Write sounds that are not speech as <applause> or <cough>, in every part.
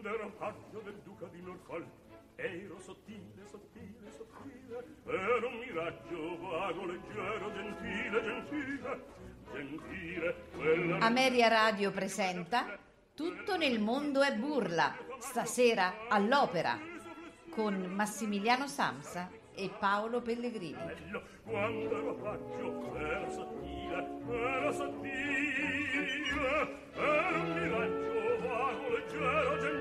quando ero paggio del duca di Norfolk ero sottile, sottile, sottile ero un miraggio vago, leggero, gentile, gentile gentile quella Ameria Radio presenta Tutto nel mondo è burla, stasera all'opera, con Massimiliano Samsa e Paolo Pellegrini. bello quando ero paggio ero sottile ero sottile ero un miraggio vago, leggero, gentile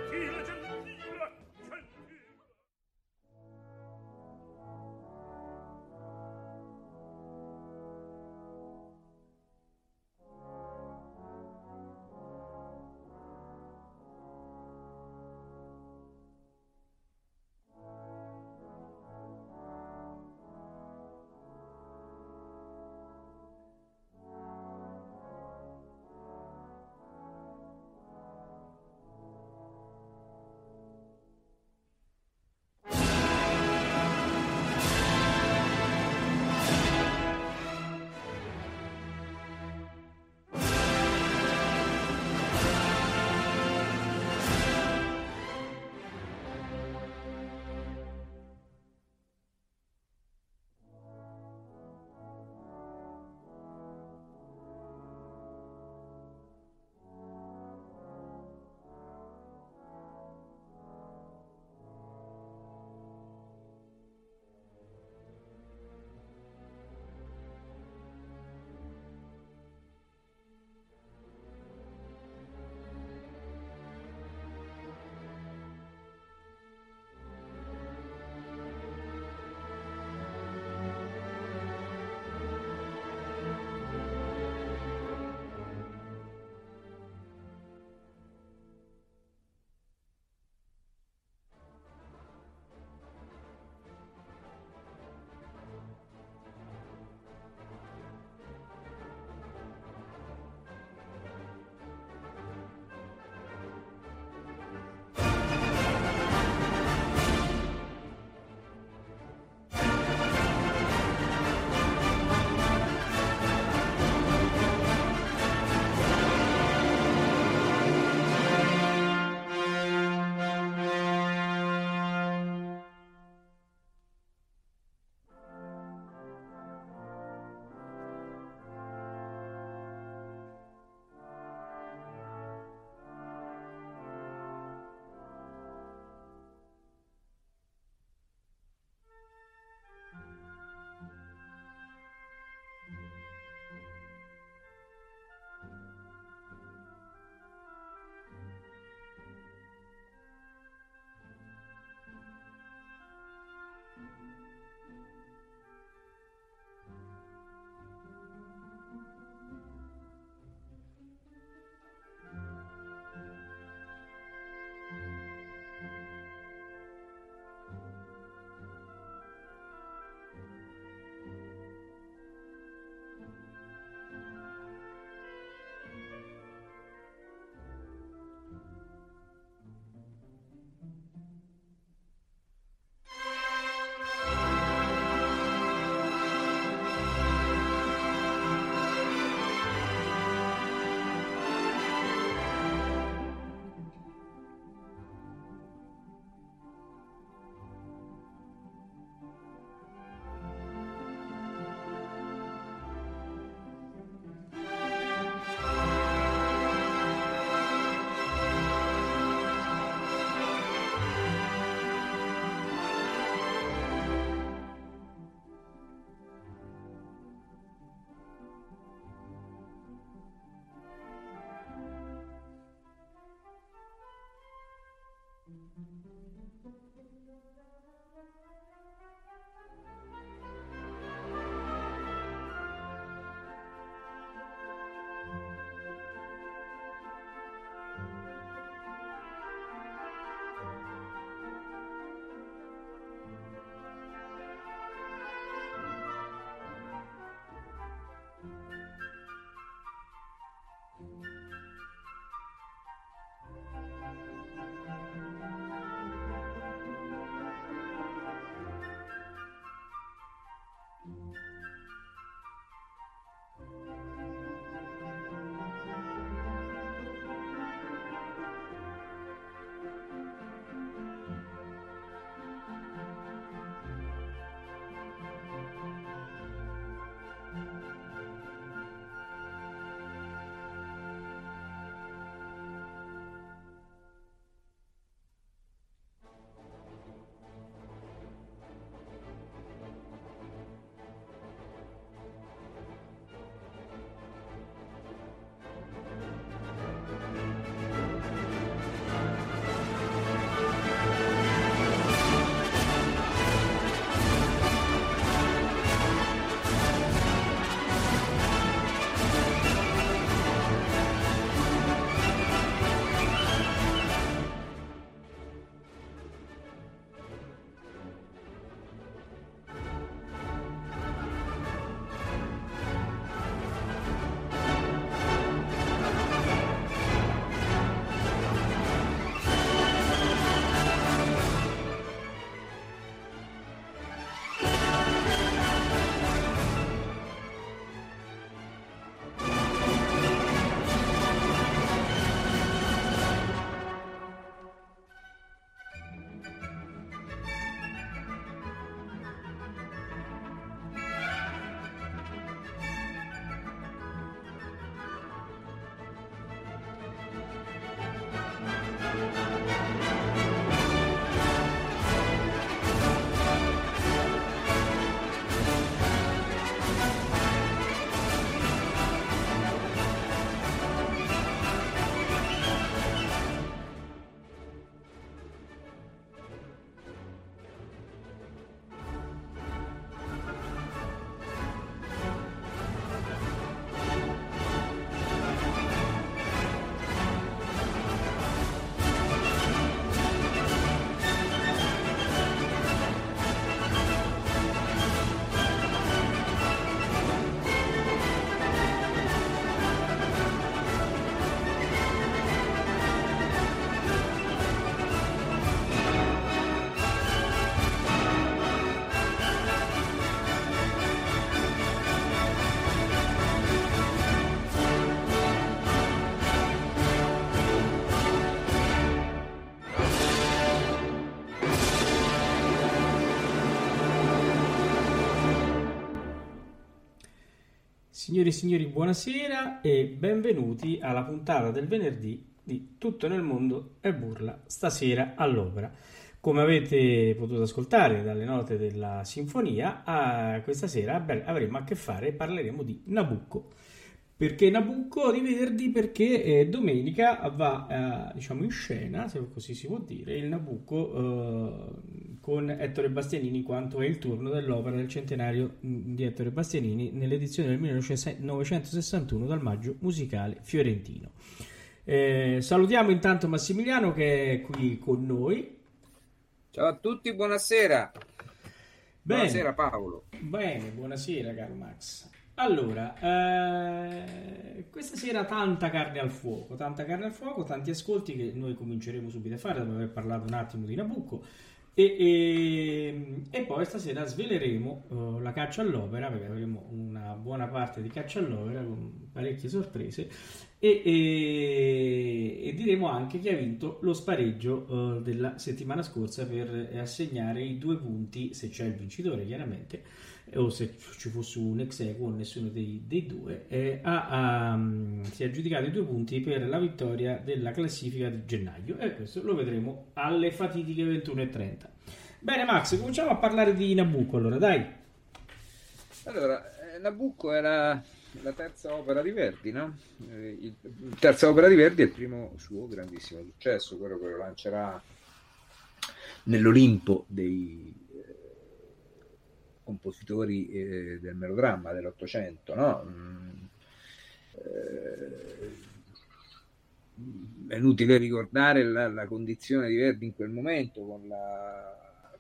Signori e signori, buonasera e benvenuti alla puntata del venerdì di Tutto nel mondo è burla, stasera all'opera. Come avete potuto ascoltare dalle note della sinfonia, questa sera avremo a che fare e parleremo di Nabucco. Perché Nabucco di venerdì? Perché eh, domenica va eh, diciamo in scena, se così si può dire, il Nabucco eh, con Ettore Bastianini, in quanto è il turno dell'opera del centenario mm, di Ettore Bastianini nell'edizione del 1961 dal Maggio Musicale Fiorentino. Eh, salutiamo intanto Massimiliano che è qui con noi. Ciao a tutti, buonasera. Bene. Buonasera Paolo. Bene, buonasera caro Max. Allora, eh, questa sera tanta carne al fuoco, tanta carne al fuoco, tanti ascolti che noi cominceremo subito a fare dopo aver parlato un attimo di Nabucco e, e, e poi stasera sveleremo uh, la caccia all'opera perché avremo una buona parte di caccia all'opera con parecchie sorprese. E, e diremo anche chi ha vinto lo spareggio uh, della settimana scorsa per assegnare i due punti, se c'è il vincitore chiaramente, o se ci fosse un ex equo nessuno dei, dei due, eh, ha, ha, mm, si è aggiudicato i due punti per la vittoria della classifica di gennaio e questo lo vedremo alle fatidiche 21.30. Bene Max, cominciamo a parlare di Nabucco allora, dai. Allora, eh, Nabucco era la terza opera di Verdi, no? Eh, il terza opera di Verdi è il primo suo grandissimo successo, quello che lo lancerà nell'Olimpo dei compositori eh, del melodramma dell'Ottocento, no? Mm, eh, è inutile ricordare la, la, condizione di Verdi in quel momento con la,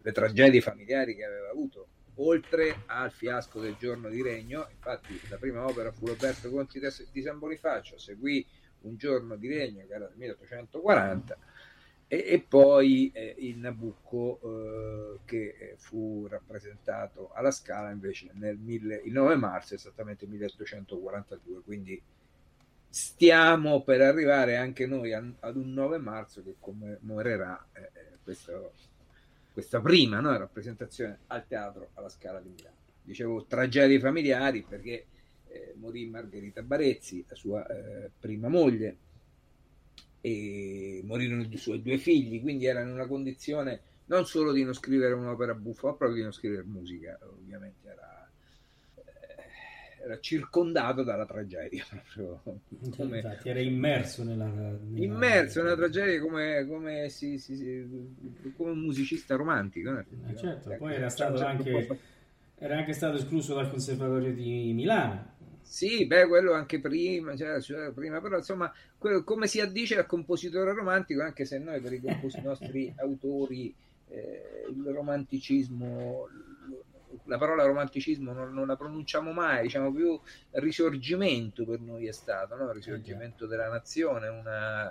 le tragedie familiari che aveva avuto oltre al fiasco del giorno di regno infatti la prima opera fu Roberto Conti di San Bonifacio seguì un giorno di regno che era del 1840 e, e poi eh, il Nabucco eh, che eh, fu rappresentato alla Scala invece nel mille, il 9 marzo, esattamente 1842, quindi stiamo per arrivare anche noi a, ad un 9 marzo che commemorerà eh, eh, questo, questa prima no, rappresentazione al teatro alla Scala di Milano. Dicevo tragedie familiari perché eh, morì Margherita Barezzi, la sua prima moglie, e morirono i suoi due figli, quindi era in una condizione non solo di non scrivere un'opera buffa, ma proprio di non scrivere musica, ovviamente era, eh, era circondato dalla tragedia. <laughs> Come, Infatti era immerso nella, nella... Immerso nella tragedia come, come, si, si, si, come un musicista romantico. Eh, certo, poi era stato anche, era anche stato escluso dal Conservatorio di Milano sì, beh, quello anche prima, cioè, cioè, prima però insomma, come si addice al compositore romantico, anche se noi per i compos- nostri autori eh, il romanticismo, la parola romanticismo non, non, la pronunciamo mai, diciamo più risorgimento per noi è stato, no? risorgimento della nazione, una,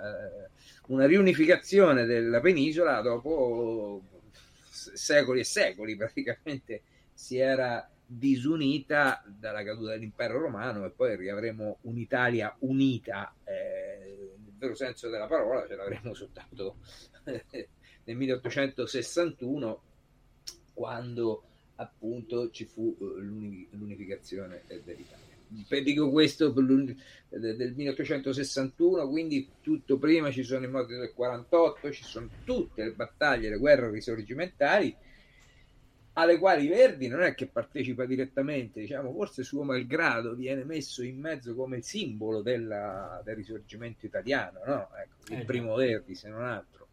una riunificazione della penisola dopo secoli e secoli praticamente si era disunita dalla caduta dell'impero romano e poi riavremo un'Italia unita eh, nel vero senso della parola, ce l'avremo soltanto nel 1861 quando appunto ci fu eh, l'unificazione dell'Italia. Dico questo del 1861, quindi tutto prima ci sono i modi del 48, ci sono tutte le battaglie, le guerre risorgimentali alle quali Verdi non è che partecipa direttamente, diciamo, forse suo malgrado viene messo in mezzo come simbolo della, del risorgimento italiano, no? ecco, il eh, primo Verdi se non altro.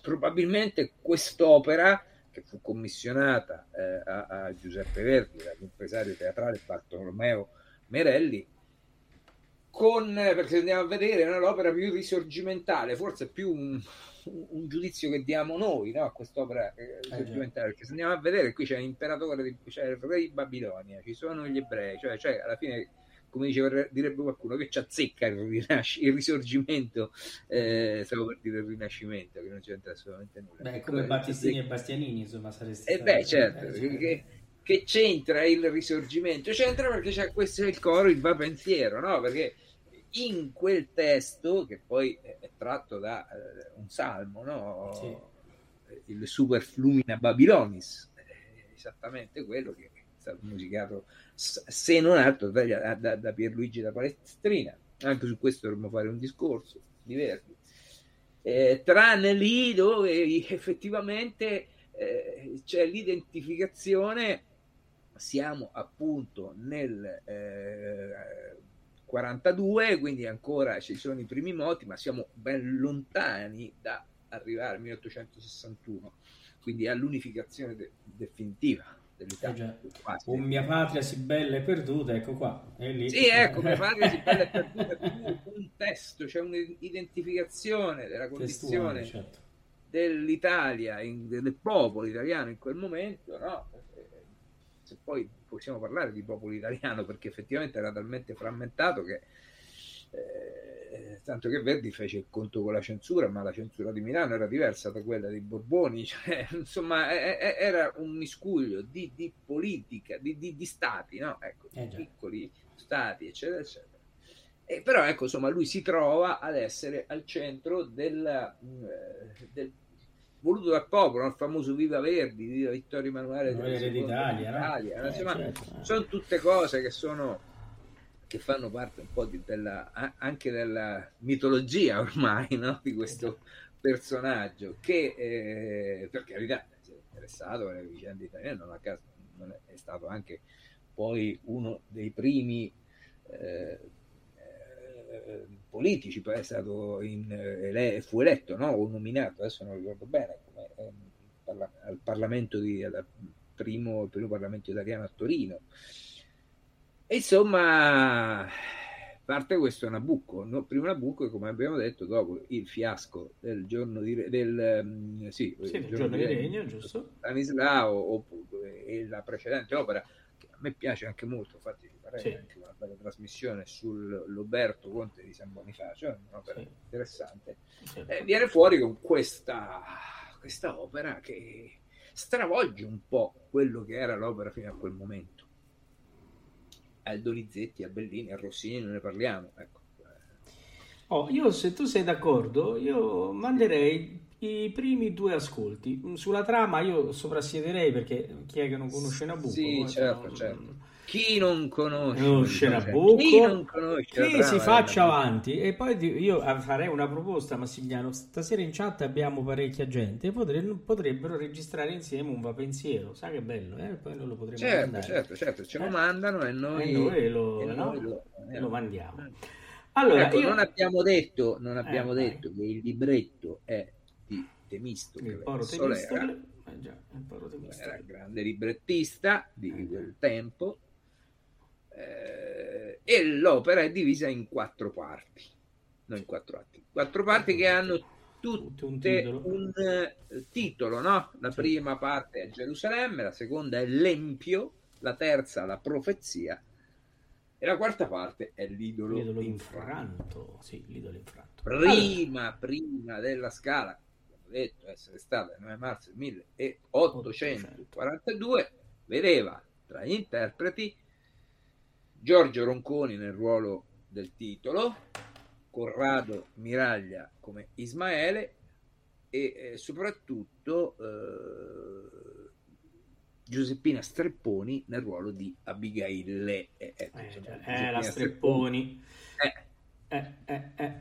Probabilmente quest'opera, che fu commissionata eh, a, a, Giuseppe Verdi dall'impresario teatrale Bartolomeo Merelli, con, perché se andiamo a vedere, è l'opera più risorgimentale, forse più un, un giudizio che diamo noi no, a quest'opera eh, eh perché se andiamo a vedere qui c'è l'imperatore, c'è il re di Babilonia, ci sono gli ebrei, cioè, cioè alla fine come diceva, direbbe qualcuno, che ci azzecca il, rinasc- il risorgimento, eh, stavo per dire il rinascimento, che non c'entra assolutamente nulla. Beh, come Battistini e Bastianini, insomma, saresti... Eh beh, certo, eh, certo. Che, che, c'entra il risorgimento? C'entra perché c'è questo il coro, il va pensiero, no? Perché in quel testo, che poi è tratto da eh, un salmo, no? sì. il super flumina Babilonis, esattamente quello che stato musicato se non altro da, da, da Pierluigi da Palestrina. Anche su questo dovremmo fare un discorso di Verdi. Eh, tranne lì dove effettivamente eh, c'è l'identificazione, siamo appunto nel eh, 42, quindi ancora ci sono i primi moti, ma siamo ben lontani da arrivare al 1861, quindi all'unificazione de- definitiva dell'Italia. Eh o mia patria si bella e perduta, ecco qua. È lì. Sì, ecco, mia patria si bella e perduta, è un testo, c'è un'identificazione della condizione Testuale, certo. dell'Italia, in, del popolo italiano in quel momento, no? Se poi possiamo parlare di popolo italiano perché effettivamente era talmente frammentato che eh, tanto che Verdi fece il conto con la censura, ma la censura di Milano era diversa da quella dei Borboni, <laughs> cioè, insomma è, è, era un miscuglio di, di politica, di, di, di, stati, no? ecco, eh piccoli stati, eccetera, eccetera. E però ecco, insomma, lui si trova ad essere al centro del, eh, del voluto dal popolo, il famoso Viva Verdi, Viva Vittorio Emanuele d'Italia, d'Italia no? insomma, eh, certo. sono tutte cose che sono che fanno parte un po' di, della, anche della mitologia ormai no? di questo personaggio che eh, per carità si è interessato alle vicende italiane non a caso non è, è, stato anche poi uno dei primi eh, eh, politici poi è stato in, ele, fu eletto no? o nominato adesso non ricordo bene come, eh, al Parlamento di, al primo, primo Parlamento italiano a Torino insomma, parte questo Nabucco, no? prima Nabucco e come abbiamo detto dopo il fiasco del giorno di, del, um, sì, sì, giorno, giorno di Regno, giusto? Stanislao e la precedente opera me piace anche molto, infatti farei sì. anche una bella trasmissione sull'Oberto Conte di San Bonifacio, è un'opera sì. interessante, sì. Eh, viene fuori con questa, questa opera che stravolge un po' quello che era l'opera fino a quel momento al Donizetti, al Bellini, al Rossini non ne parliamo. Ecco. Oh, io se tu sei d'accordo, io manderei i primi due ascolti. Sulla trama io soprassiederei perché chi è che non conosce Nabucco? Sì, certo, no, certo. Chi non conosce, conosce Nabucco, chi, non conosce chi si faccia avanti. E poi io farei una proposta, Massimiliano. Stasera in chat abbiamo parecchia gente potrebbero registrare insieme un va pensiero. Sai che bello, eh? Poi noi lo potremmo certo, mandare. Certo, certo, ce lo eh? mandano e noi, e noi, lo, e no? noi lo, e lo, mandiamo. Allora, ecco, io... non abbiamo detto, non abbiamo eh, detto che il libretto è di Temistocle. Il Poro Temistocle. Eh già, era grande librettista di eh, quel tempo eh, e l'opera è divisa in quattro parti, non in quattro atti, quattro parti che hanno tutte un titolo, un, uh, titolo no? La prima parte è Gerusalemme, la seconda è l'Empio, la terza la profezia e la quarta parte è l'idolo, l'idolo infranto. Sì, l'idolo infranto. Prima, allora. prima della scala, detto essere stata il 9 marzo 1842, vedeva tra gli interpreti Giorgio Ronconi nel ruolo del titolo, Corrado Miraglia come Ismaele e eh, soprattutto eh, Giuseppina Strepponi nel ruolo di Abigaille. Eh, ecco, eh, insomma, eh, la Strepponi. Eh. Eh, eh,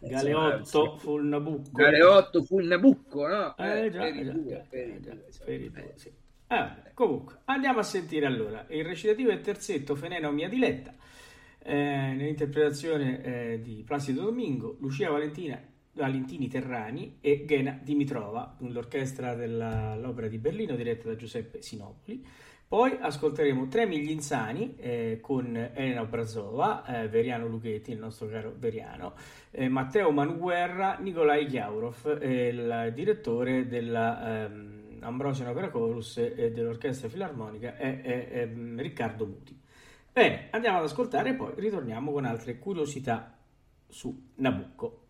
Galeotto fu il Nabucco. Galeotto fu il Nabucco, no? Eh, già, già, già, per i due, sì. Ah, comunque, andiamo a sentire allora il recitativo del terzetto Fenena mia diletta, eh, nell'interpretazione eh, di Placido Domingo, Lucia Valentina, Valentini Terrani e Ghena Dimitrova, l'orchestra dell'opera di Berlino diretta da Giuseppe Sinopoli. Poi ascolteremo Tre Migli Insani eh, con Elena Obrazova, eh, Veriano Luchetti, il nostro caro Veriano, eh, Matteo Manuguerra, Nicolai Chiaurov, il direttore della... Ehm, Ambrosio Nogracorus e dell'Orchestra Filarmonica è, è Riccardo Muti. Bene, andiamo ad ascoltare e poi ritorniamo con altre curiosità su Nabucco.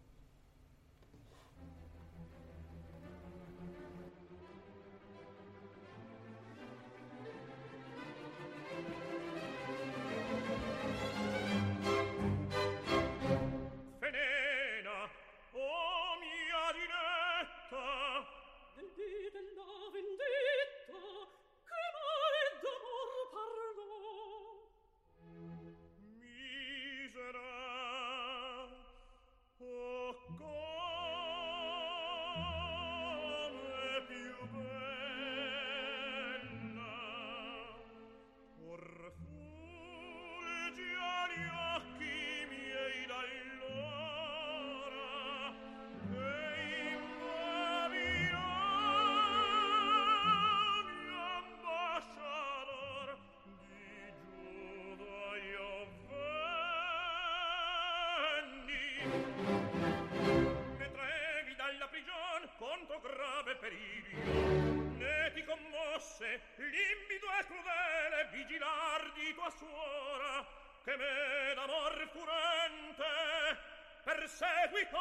sole limmido e crudele vigilar di tua suora che me d'amor furente perseguitò.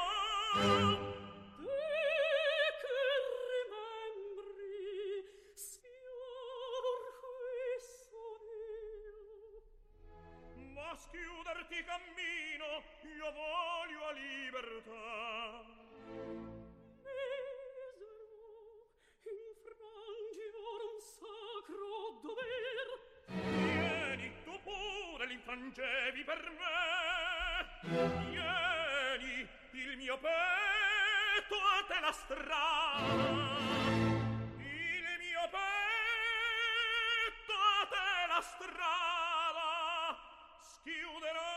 Schiuderti cammino io voglio a libertà. ora l'infrangevi per me. Vieni il mio petto a te la strada. Il mio petto a te la strada. Schiuderò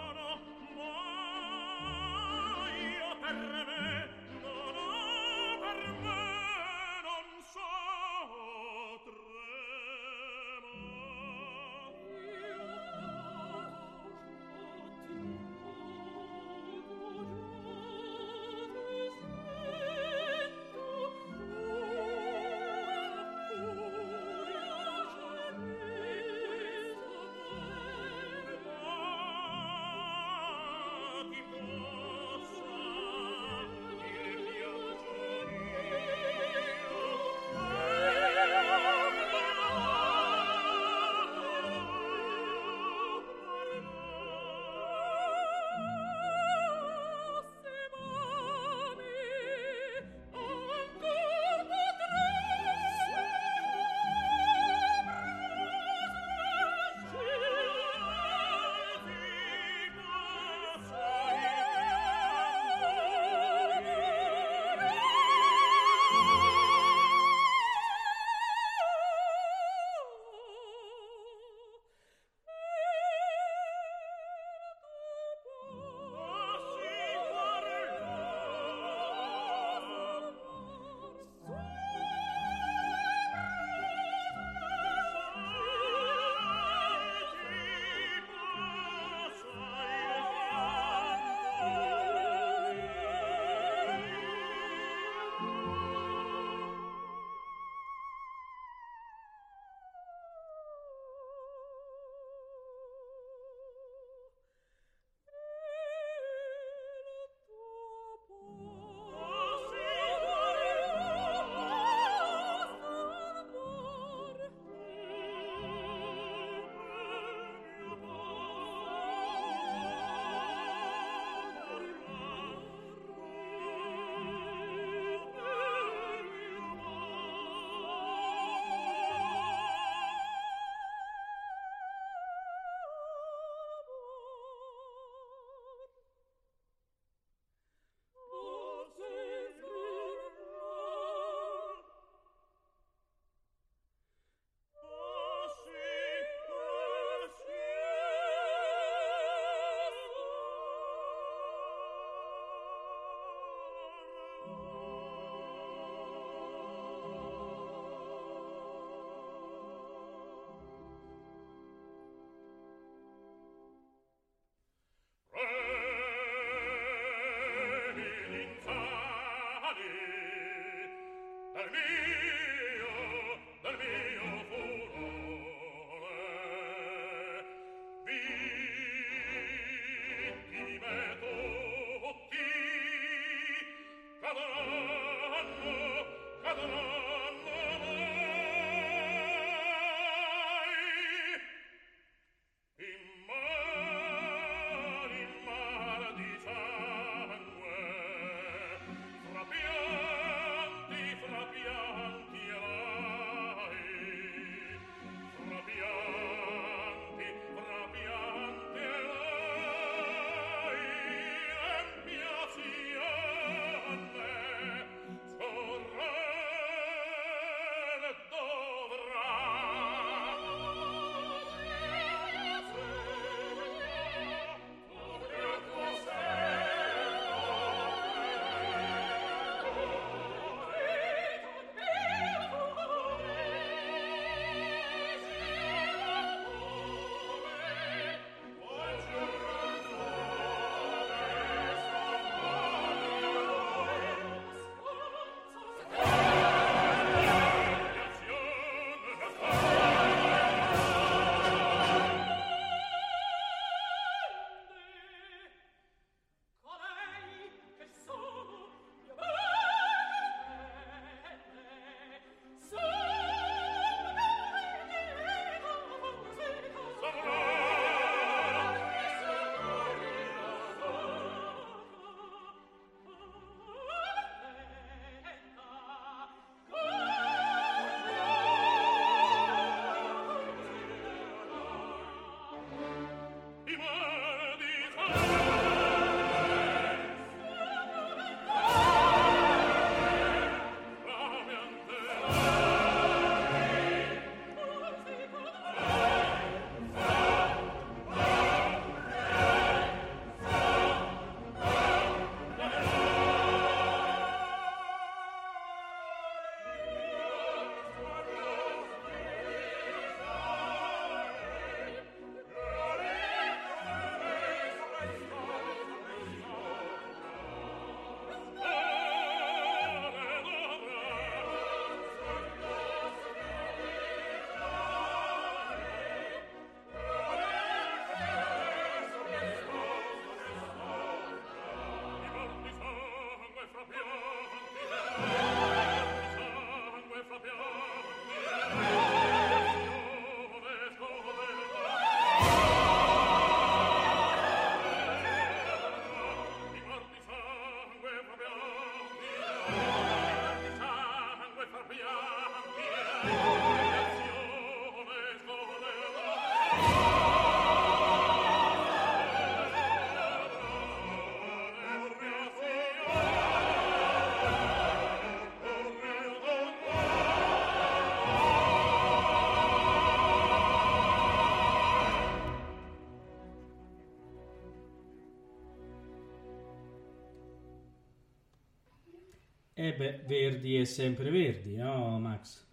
Eh beh, Verdi è sempre Verdi, no Max?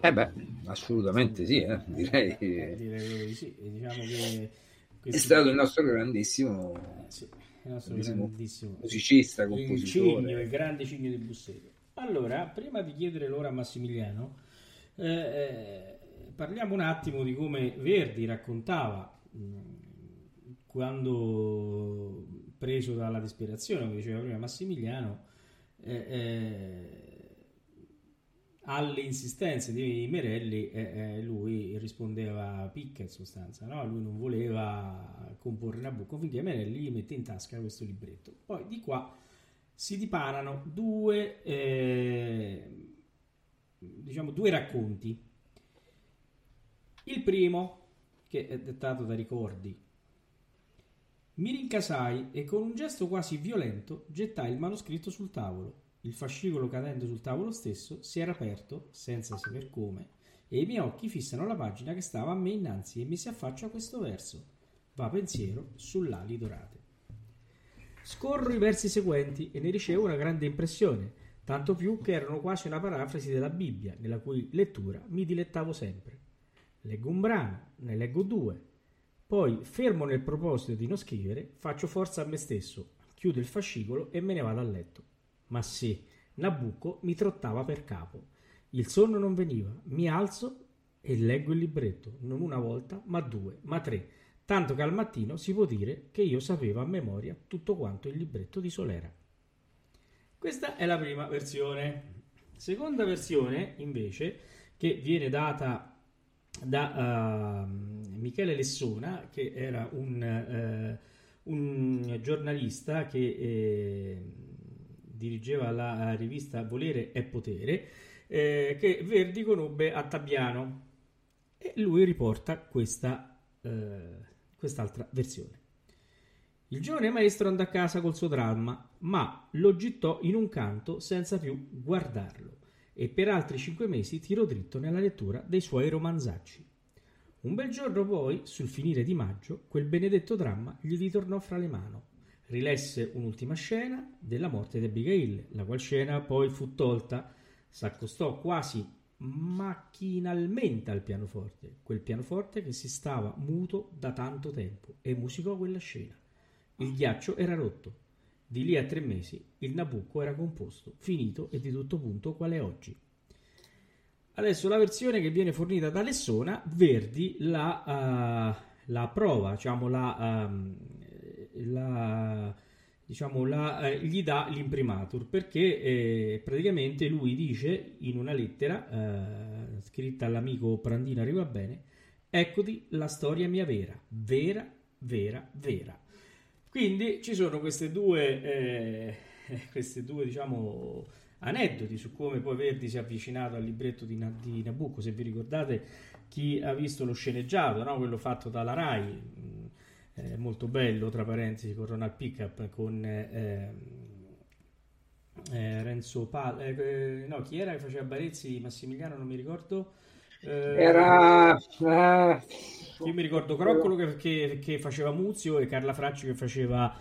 Eh beh, assolutamente sì, eh, direi. Eh, direi di sì. Diciamo che. È stato il nostro grandissimo, sì, il nostro grandissimo musicista, compositore. Il cigno, il grande cigno di Busseto. Allora, prima di chiedere l'ora a Massimiliano, eh, eh, parliamo un attimo di come Verdi raccontava mh, quando preso dalla disperazione, come diceva prima Massimiliano, alle insistenze di Merelli eh, lui rispondeva picca in sostanza, no? lui non voleva comporre Nabucco, a Merelli gli mette in tasca questo libretto. Poi di qua si dipanano due, eh, diciamo, due racconti. Il primo, che è dettato da ricordi, mi rincasai e con un gesto quasi violento gettai il manoscritto sul tavolo. Il fascicolo cadendo sul tavolo stesso si era aperto, senza saper come, e i miei occhi fissano la pagina che stava a me innanzi e mi si affaccia questo verso. Va pensiero sull'ali dorate. Scorro i versi seguenti e ne ricevo una grande impressione, tanto più che erano quasi una parafrasi della Bibbia, nella cui lettura mi dilettavo sempre. Leggo un brano, ne leggo due, poi, fermo nel proposito di non scrivere, faccio forza a me stesso, chiudo il fascicolo e me ne vado a letto. Ma sì, Nabucco mi trottava per capo. Il sonno non veniva, mi alzo e leggo il libretto, non una volta, ma due, ma tre, tanto che al mattino si può dire che io sapevo a memoria tutto quanto il libretto di Solera. Questa è la prima versione. Seconda versione, invece, che viene data da uh, Michele Lessona, che era un, uh, un giornalista che eh, dirigeva la rivista Volere e Potere, eh, che Verdi conobbe a Tabiano e lui riporta questa, eh, quest'altra versione. Il giovane maestro andò a casa col suo dramma, ma lo gittò in un canto senza più guardarlo e per altri cinque mesi tirò dritto nella lettura dei suoi romanzacci. Un bel giorno poi, sul finire di maggio, quel benedetto dramma gli ritornò fra le mani. Rilesse un'ultima scena della morte di Abigail, la qual scena poi fu tolta. S'accostò quasi macchinalmente al pianoforte, quel pianoforte che si stava muto da tanto tempo, e musicò quella scena. Il ghiaccio era rotto, di lì a tre mesi il Nabucco era composto, finito e di tutto punto quale oggi. Adesso la versione che viene fornita da Lessona, Verdi la, uh, la prova, diciamo, la, um, la, diciamo, la, uh, gli dà l'imprimatur perché eh, praticamente lui dice in una lettera uh, scritta all'amico Prandino arriva bene, eccoti la storia mia vera, vera, vera, vera. Quindi ci sono queste due, eh, <laughs> queste due diciamo, aneddoti su come poi Verdi si è avvicinato al libretto di, di Nabucco. Se vi ricordate, chi ha visto lo sceneggiato, no? quello fatto dalla Rai, mm, eh, molto bello, tra parentesi, con Ronald Pickup, con eh, eh, Renzo Pal, eh, eh, no, chi era che faceva Barezzi? Massimiliano, non mi ricordo. Eh, era io mi ricordo Croccolo che, che, che, faceva Muzio e Carla Fracci che faceva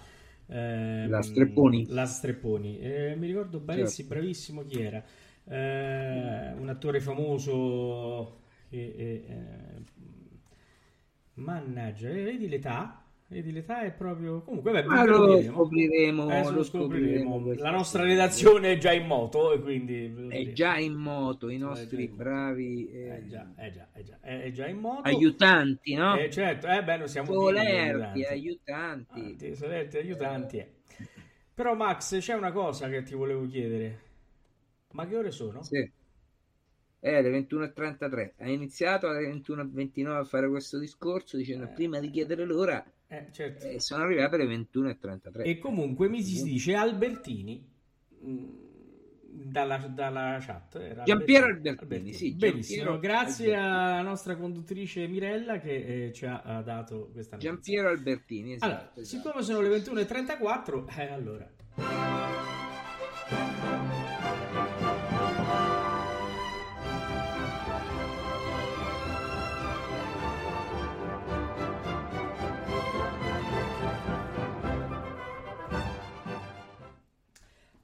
eh, la Strepponi. La Strepponi. Eh, mi ricordo Barezzi, certo. bravissimo chi era. Eh, un attore famoso che eh, mannaggia, vedi l'età? Vedi, l'età è proprio. Comunque, beh, Ma lo, lo scopriremo. Eh, lo scopriremo. La nostra redazione è già in moto, e quindi. È già in moto, i nostri bravi. Eh... È, già, è, già, è, già, è, già, in moto. Aiutanti, no? Eh, certo, eh, beh, noi siamo Solerti, aiutanti. Ah, solerti, aiutanti. Eh. <laughs> Però, Max, c'è una cosa che ti volevo chiedere. Ma che ore sono? Sì. È alle 21.33. Ha iniziato alle 21.29 a fare questo discorso dicendo eh. prima di chiedere l'ora eh, certo. E sono arrivate le 21.33. E comunque mi si dice Albertini, mm, dalla, dalla chat. Era Giampiero Albertini. Albertini, sì, Benissimo, grazie Albertini. alla nostra conduttrice Mirella che eh, ci ha, ha dato questa notizia. Giampiero Albertini, esatto, Allora, esatto. siccome sono le 21.34, eh, allora.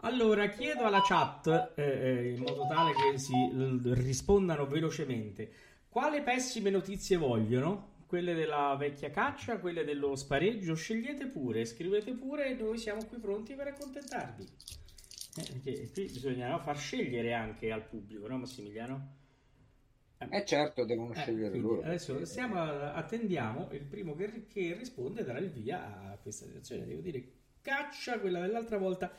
Allora, chiedo alla chat, eh, eh, in modo tale che si l- rispondano velocemente, quale pessime notizie vogliono? Quelle della vecchia caccia, quelle dello spareggio? Scegliete pure, scrivete pure e noi siamo qui pronti per accontentarvi. Eh, perché qui bisogna no, far scegliere anche al pubblico, no Massimiliano? Eh certo, devono Eh, scegliere loro. Adesso stiamo, attendiamo il primo che, che risponde darà il via a questa situazione. Devo dire, caccia, quella dell'altra volta.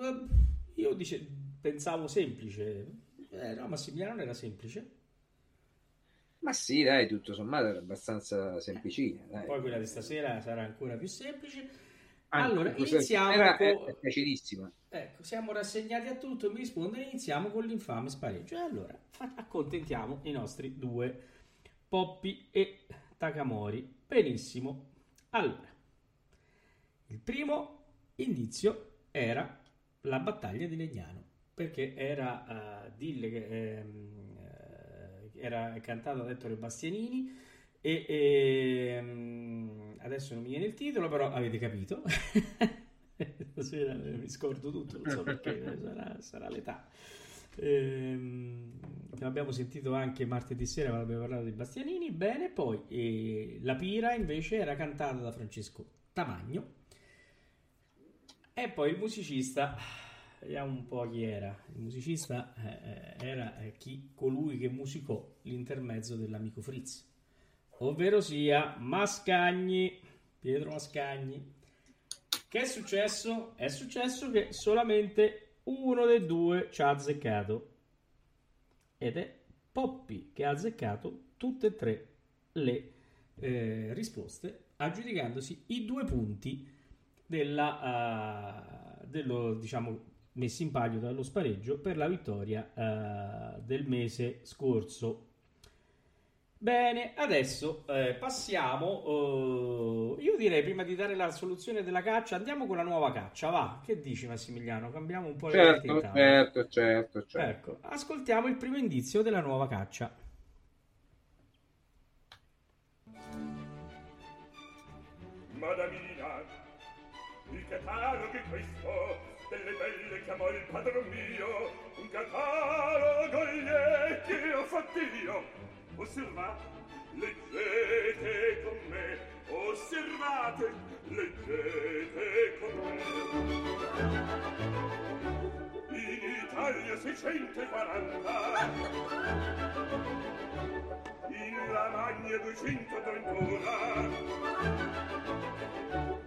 Eh, Io dice, pensavo semplice. Eh, no, Massimiliano era semplice. Ma sì, dai, tutto sommato era abbastanza semplicina. Dai. Poi quella di stasera sarà ancora più semplice. Anzi, allora, iniziamo era- con- è facilissima. Ecco, siamo rassegnati a tutto. Mi risponde, iniziamo con l'infame spareggio. E allora, accontentiamo i nostri due Poppi e Takamori. Benissimo. Allora, il primo indizio era la battaglia di Legnano, perché era dille che ehm, eh, era cantata da Ettore Bastianini e ehm, adesso non mi viene il titolo, però avete capito. <laughs> Stasera mi scordo tutto, non so perché, sarà, sarà l'età. Ehm, abbiamo sentito anche martedì sera quando abbiamo parlato di Bastianini. Bene, poi eh, La Pira invece era cantata da Francesco Tamagno. E poi il musicista, vediamo un po' chi era. Il musicista eh, era eh, chi, colui che musicò l'intermezzo dell'amico Fritz, ovvero sia Mascagni, Pietro Mascagni. Che è successo? È successo che solamente uno dei due ci ha azzeccato ed è Poppi che ha azzeccato tutte e tre le eh, risposte, aggiudicandosi i due punti della, eh, dello, diciamo, messi in palio dallo spareggio per la vittoria eh, del mese scorso. Bene, adesso eh, passiamo. eh, io direi prima di dare la soluzione della caccia, andiamo con la nuova caccia. Va, che dici Massimiliano? Cambiamo un po' le carte in Certo, certo, certo, certo. Ecco, ascoltiamo il primo indizio della nuova caccia. Madamina, il catalogo questo delle belle chiamò il padron mio. Un catalogo gli che ho fatto io. Osserva leggete con me osservate leggete con me. In Italia 640 in Lamagna 231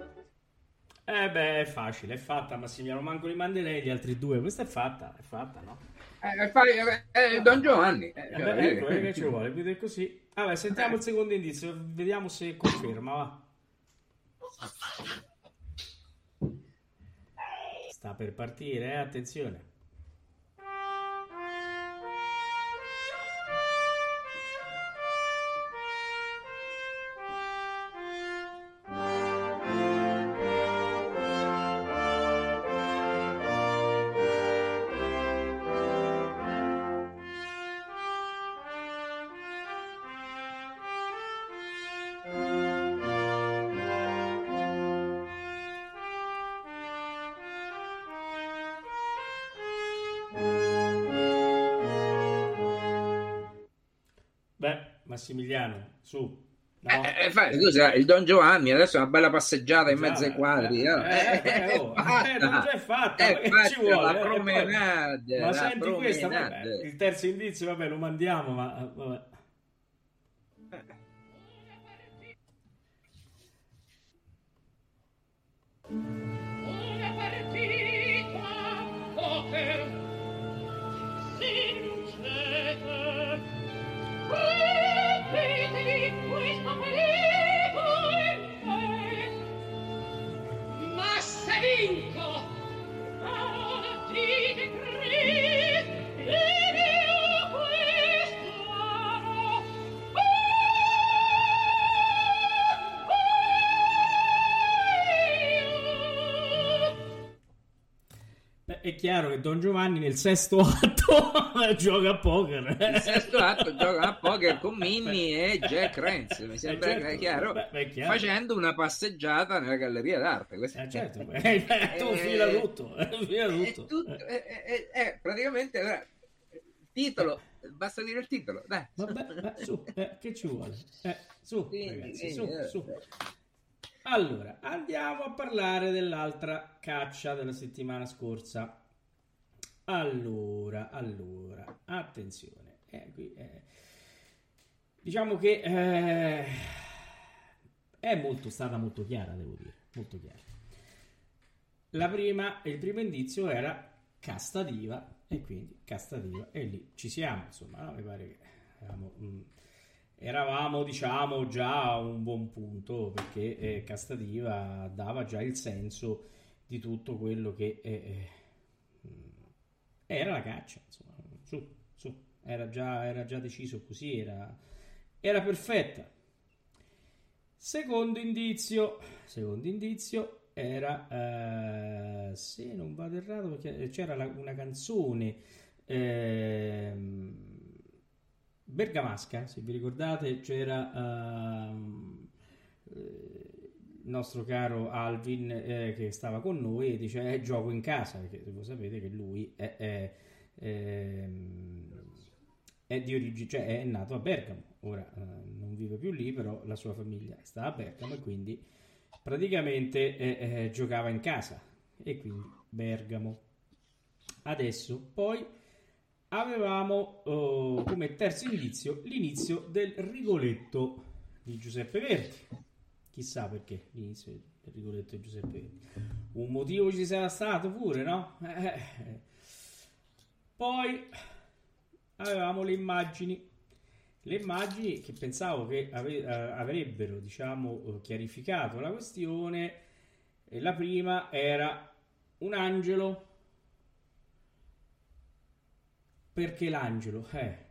Eh beh, è facile, è fatta Massimiliano, manco li manderei gli altri due. Questa è fatta, è fatta, no? Eh, fai- eh, eh, Don Giovanni. eh, Eh cioè, beh, ecco, eh, eh, che ci vuole, più così. Vabbè, sentiamo il secondo indizio, vediamo se conferma, va. Sta per partire, eh, attenzione. Massimiliano, su. No? eh, eh, fai- scusa, il Don Giovanni adesso è una bella passeggiata in mezzo ai quadri. Eh, eh. eh, <laughs> oh, fatta. eh, non già è fatta, È ma che fatta ci vuole? la eh, e poi- promenade, Ma la senti questa, vabbè, promenade. il terzo indizio, vabbè, lo mandiamo, ma eh, vabbè. Don Giovanni nel sesto atto <laughs> gioca a poker. Il sesto atto gioca a poker con Minnie e Jack Rance, mi sembra Eh, certo. che è chiaro, Beh, beh, chiaro. facendo una passeggiata nella galleria d'arte. Eh, certo, <laughs> eh, tu Eh, fila tutto, <laughs> eh, fila è tutto. tutto- Eh. praticamente allora, il titolo, basta dire il titolo, dai. Vabbè, beh, su, eh, che ci vuole? Eh, su, ragazzi, su, eh, su. Allora, andiamo a parlare dell'altra caccia della settimana scorsa. Allora, allora, attenzione. Eh, qui, eh, diciamo che eh, è molto, stata molto chiara, devo dire, molto chiara. Prima, il primo indizio era casta diva e quindi casta diva e lì ci siamo, insomma, no? mi pare che eravamo, mm, eravamo, diciamo già a un buon punto perché eh, casta diva dava già il senso di tutto quello che eh, eh, era la caccia, insomma, su, su, era già, era già deciso così, era, era perfetta. Secondo indizio, secondo indizio era, eh, se non vado errato, perché c'era la- una canzone ehm, bergamasca, se vi ricordate, c'era eh, nostro caro Alvin eh, che stava con noi e dice eh, gioco in casa, perché voi sapete che lui è, è, ehm, è di origine, cioè è nato a Bergamo, ora eh, non vive più lì, però la sua famiglia sta a Bergamo e quindi praticamente eh, eh, giocava in casa e quindi Bergamo. Adesso poi avevamo oh, come terzo indizio l'inizio del Rigoletto di Giuseppe Verdi. Chissà perché l'inizio del Rigoletto di Giuseppe. Un motivo ci sarà stato pure, no? Eh. Poi avevamo le immagini. Le immagini che pensavo che ave- eh, avrebbero, diciamo, eh, chiarificato la questione. La prima era un angelo. Perché l'angelo? Eh,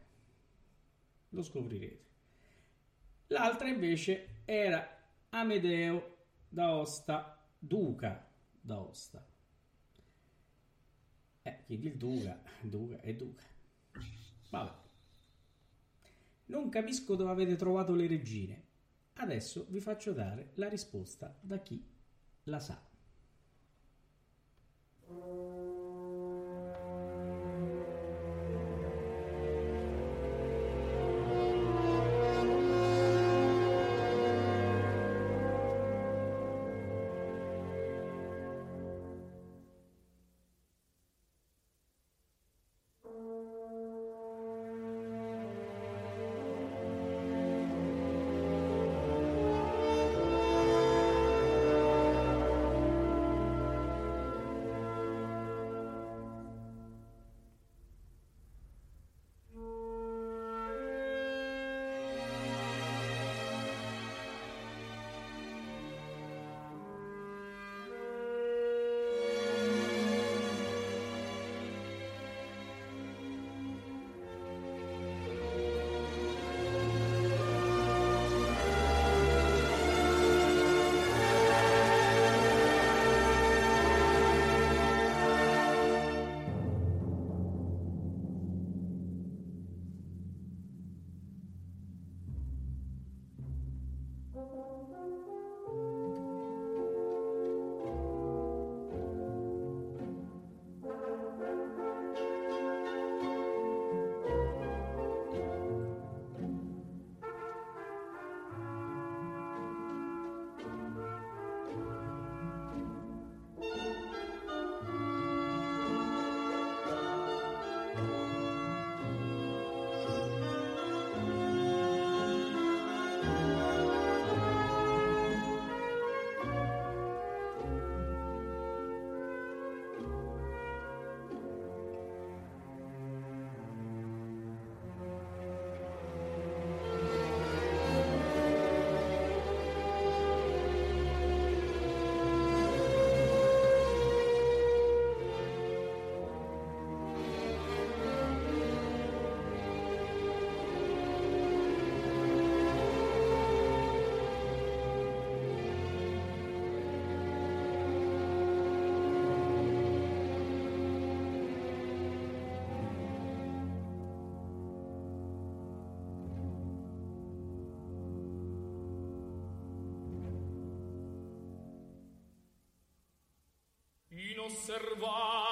lo scoprirete. L'altra invece era Amedeo d'Aosta, duca d'Aosta. Eh, quindi il duca, duca è duca. Vabbè. Non capisco dove avete trovato le regine. Adesso vi faccio dare la risposta da chi la sa. osservare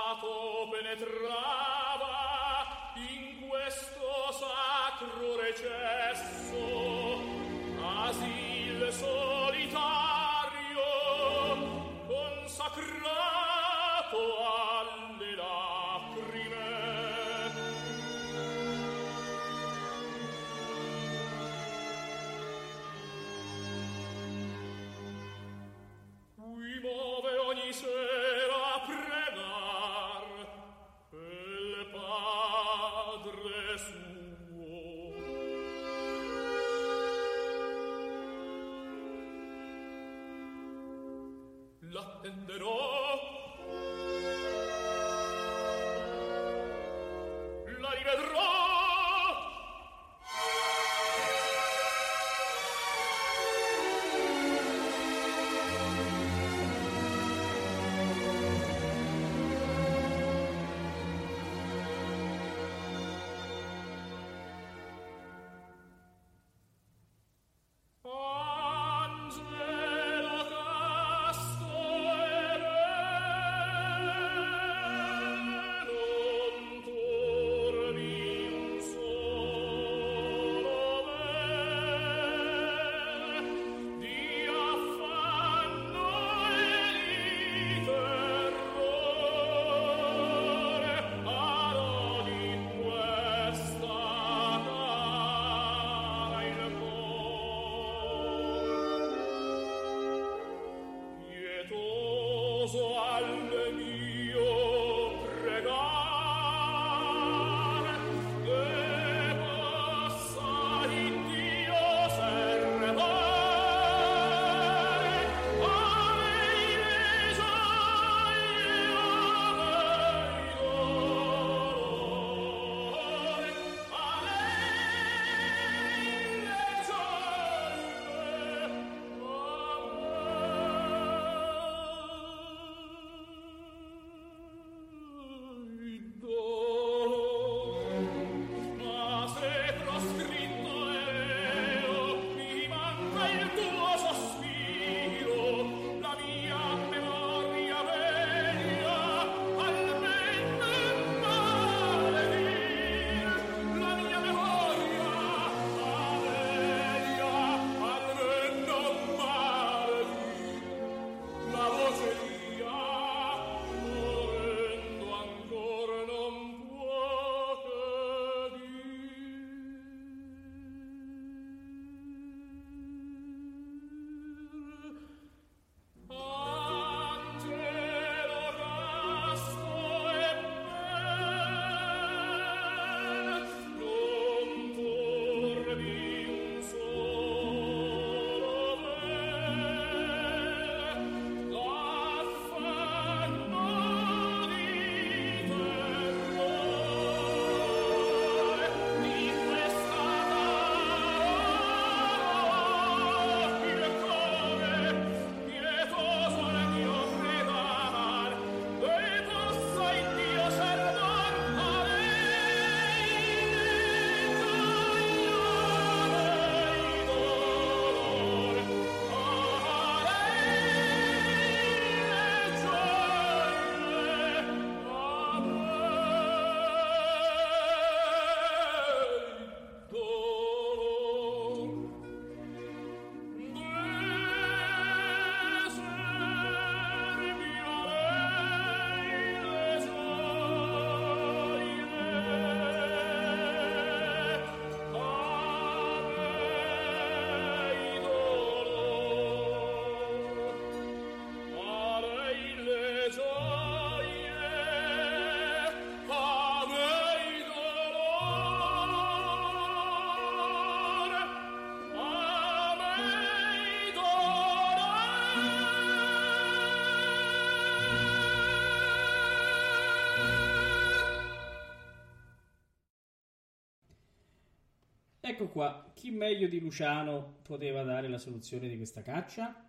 Ecco qua, chi meglio di Luciano poteva dare la soluzione di questa caccia?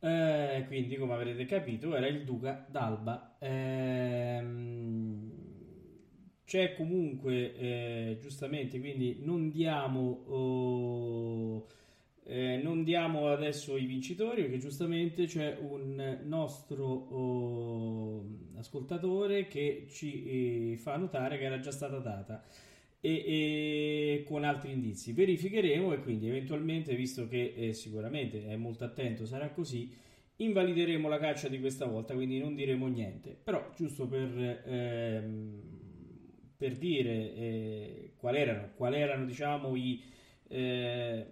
Eh, quindi, come avrete capito, era il Duca d'Alba. Ehm, c'è comunque, eh, giustamente, quindi non diamo oh, Eh, non diamo adesso i vincitori perché giustamente c'è un nostro oh, ascoltatore che ci eh, fa notare che era già stata data e, e con altri indizi. Verificheremo e quindi eventualmente, visto che eh, sicuramente è molto attento, sarà così, invalideremo la caccia di questa volta, quindi non diremo niente. Però giusto per, ehm, per dire eh, qual erano, qual erano diciamo i... Eh,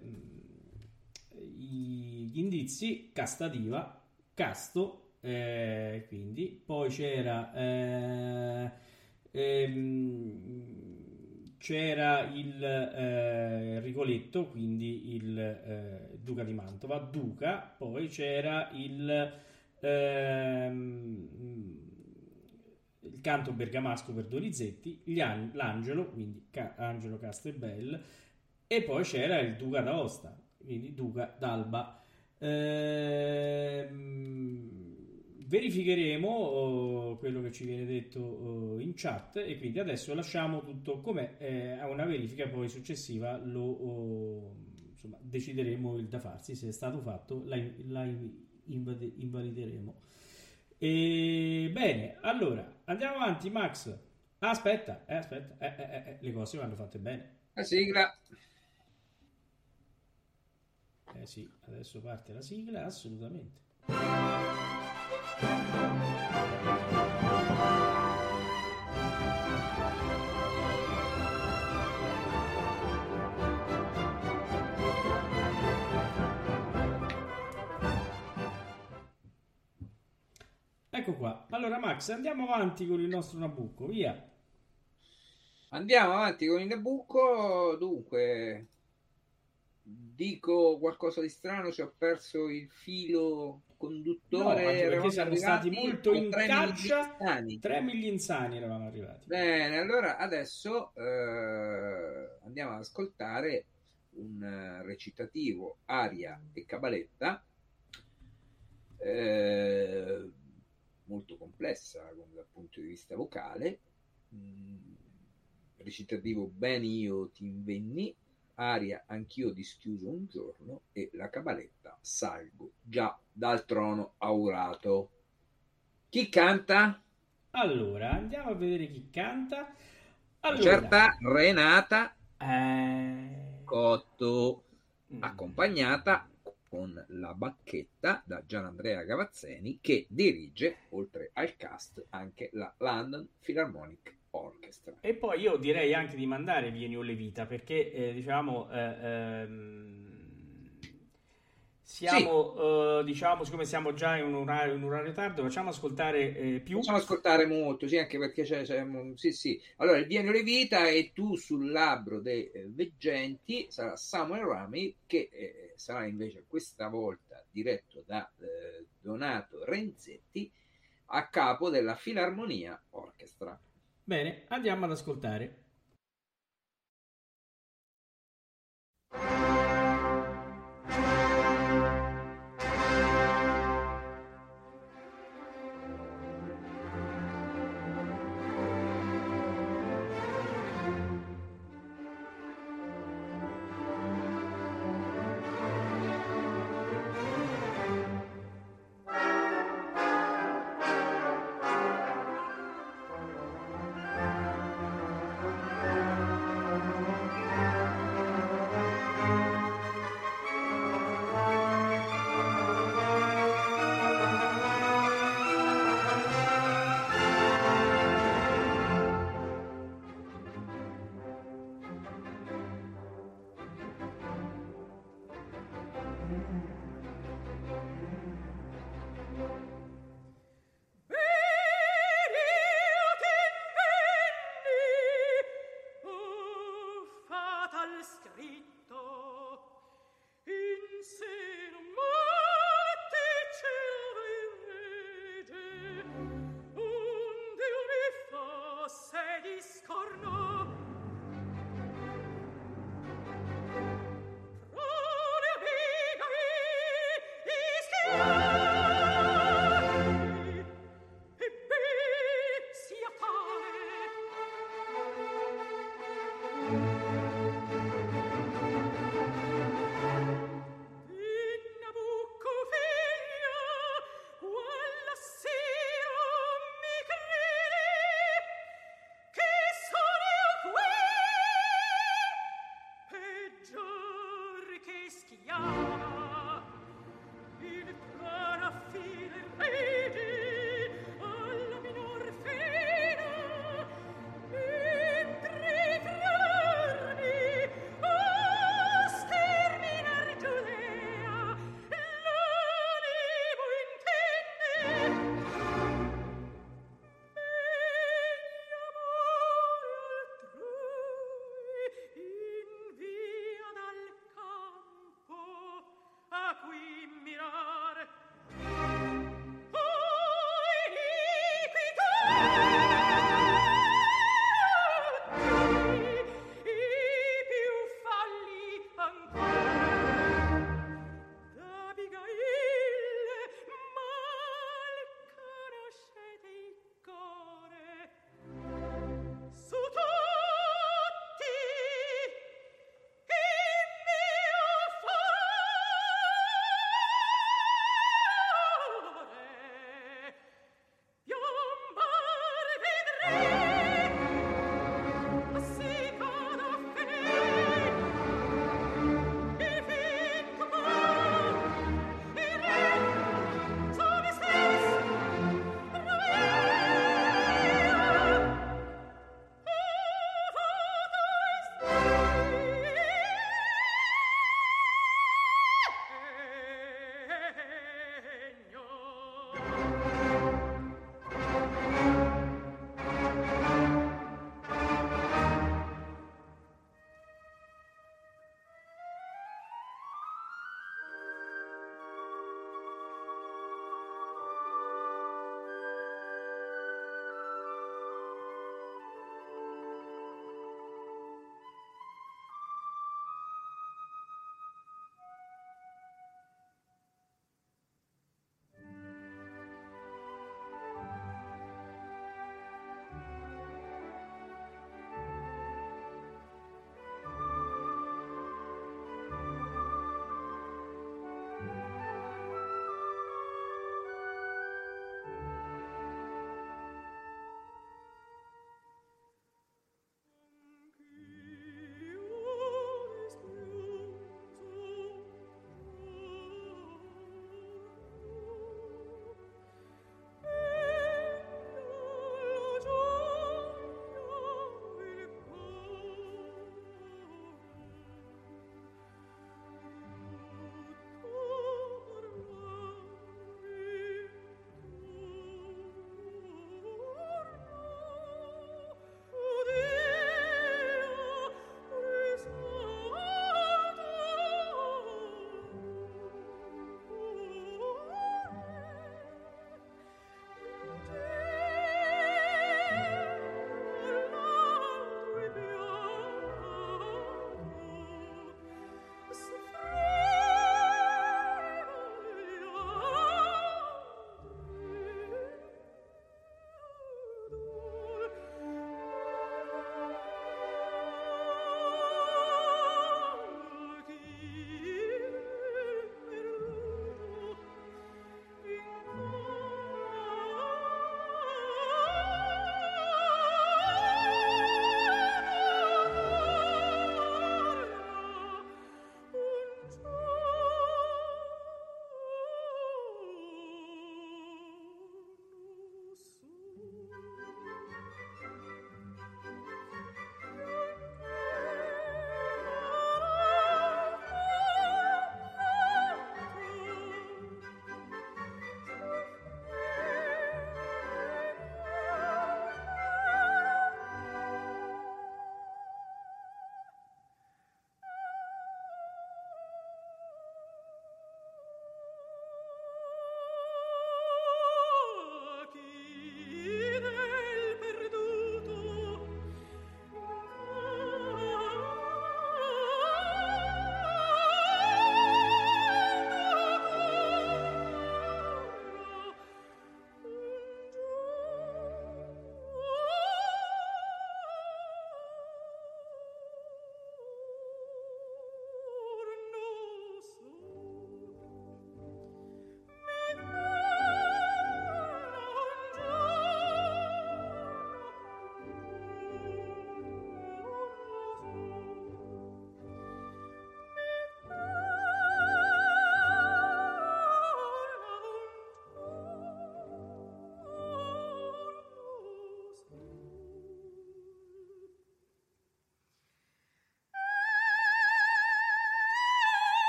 gli indizi casta diva casto eh, quindi poi c'era eh, ehm, c'era il eh, Rigoletto quindi il eh, Duca di Mantova Duca poi c'era il ehm, il canto bergamasco per Donizetti an- l'Angelo quindi Ca- Angelo Castelbel e poi c'era il Duca d'Aosta quindi Duca d'Alba. Ehm, verificheremo oh, quello che ci viene detto oh, in chat e quindi adesso lasciamo tutto come eh, a una verifica poi successiva lo oh, insomma, decideremo il da farsi se è stato fatto la, la invade, invalideremo. E, bene allora andiamo avanti Max. Aspetta eh, aspetta eh, eh, eh, le cose vanno fatte bene. La sigla. Eh sì, adesso parte la sigla, assolutamente. Ecco qua. Allora, Max, andiamo avanti con il nostro Nabucco, via. Andiamo avanti con il Nabucco. Dunque, dico qualcosa di strano, ci ho perso il filo conduttore. No, perché siamo stati molto in caccia. Tre migli insani eravamo arrivati. Bene, allora adesso eh, andiamo ad ascoltare un recitativo, aria e cabaletta. Eh, molto complessa dal punto di vista vocale. Mm, recitativo Ben io ti invenni aria anch'io dischiuso un giorno e la cabaletta salgo già dal trono aurato. Chi canta? Allora, andiamo a vedere chi canta. Allora, certa Renata eh... Cotto, mm. accompagnata con la bacchetta da Gianandrea Gavazzeni che dirige, oltre al cast, anche la London Philharmonic Orchestra. E poi io direi anche di mandare Vieni o le Vita perché eh, diciamo eh, ehm, siamo sì. uh, diciamo siccome siamo già in un orario, in un orario tardo facciamo ascoltare eh, più facciamo ascoltare molto sì anche perché c'è, c'è sì sì allora il Vieni o le Vita e tu sul labbro dei eh, veggenti sarà Samuel Rami che eh, sarà invece questa volta diretto da eh, Donato Renzetti a capo della Filarmonia Orchestra Bene, andiamo ad ascoltare.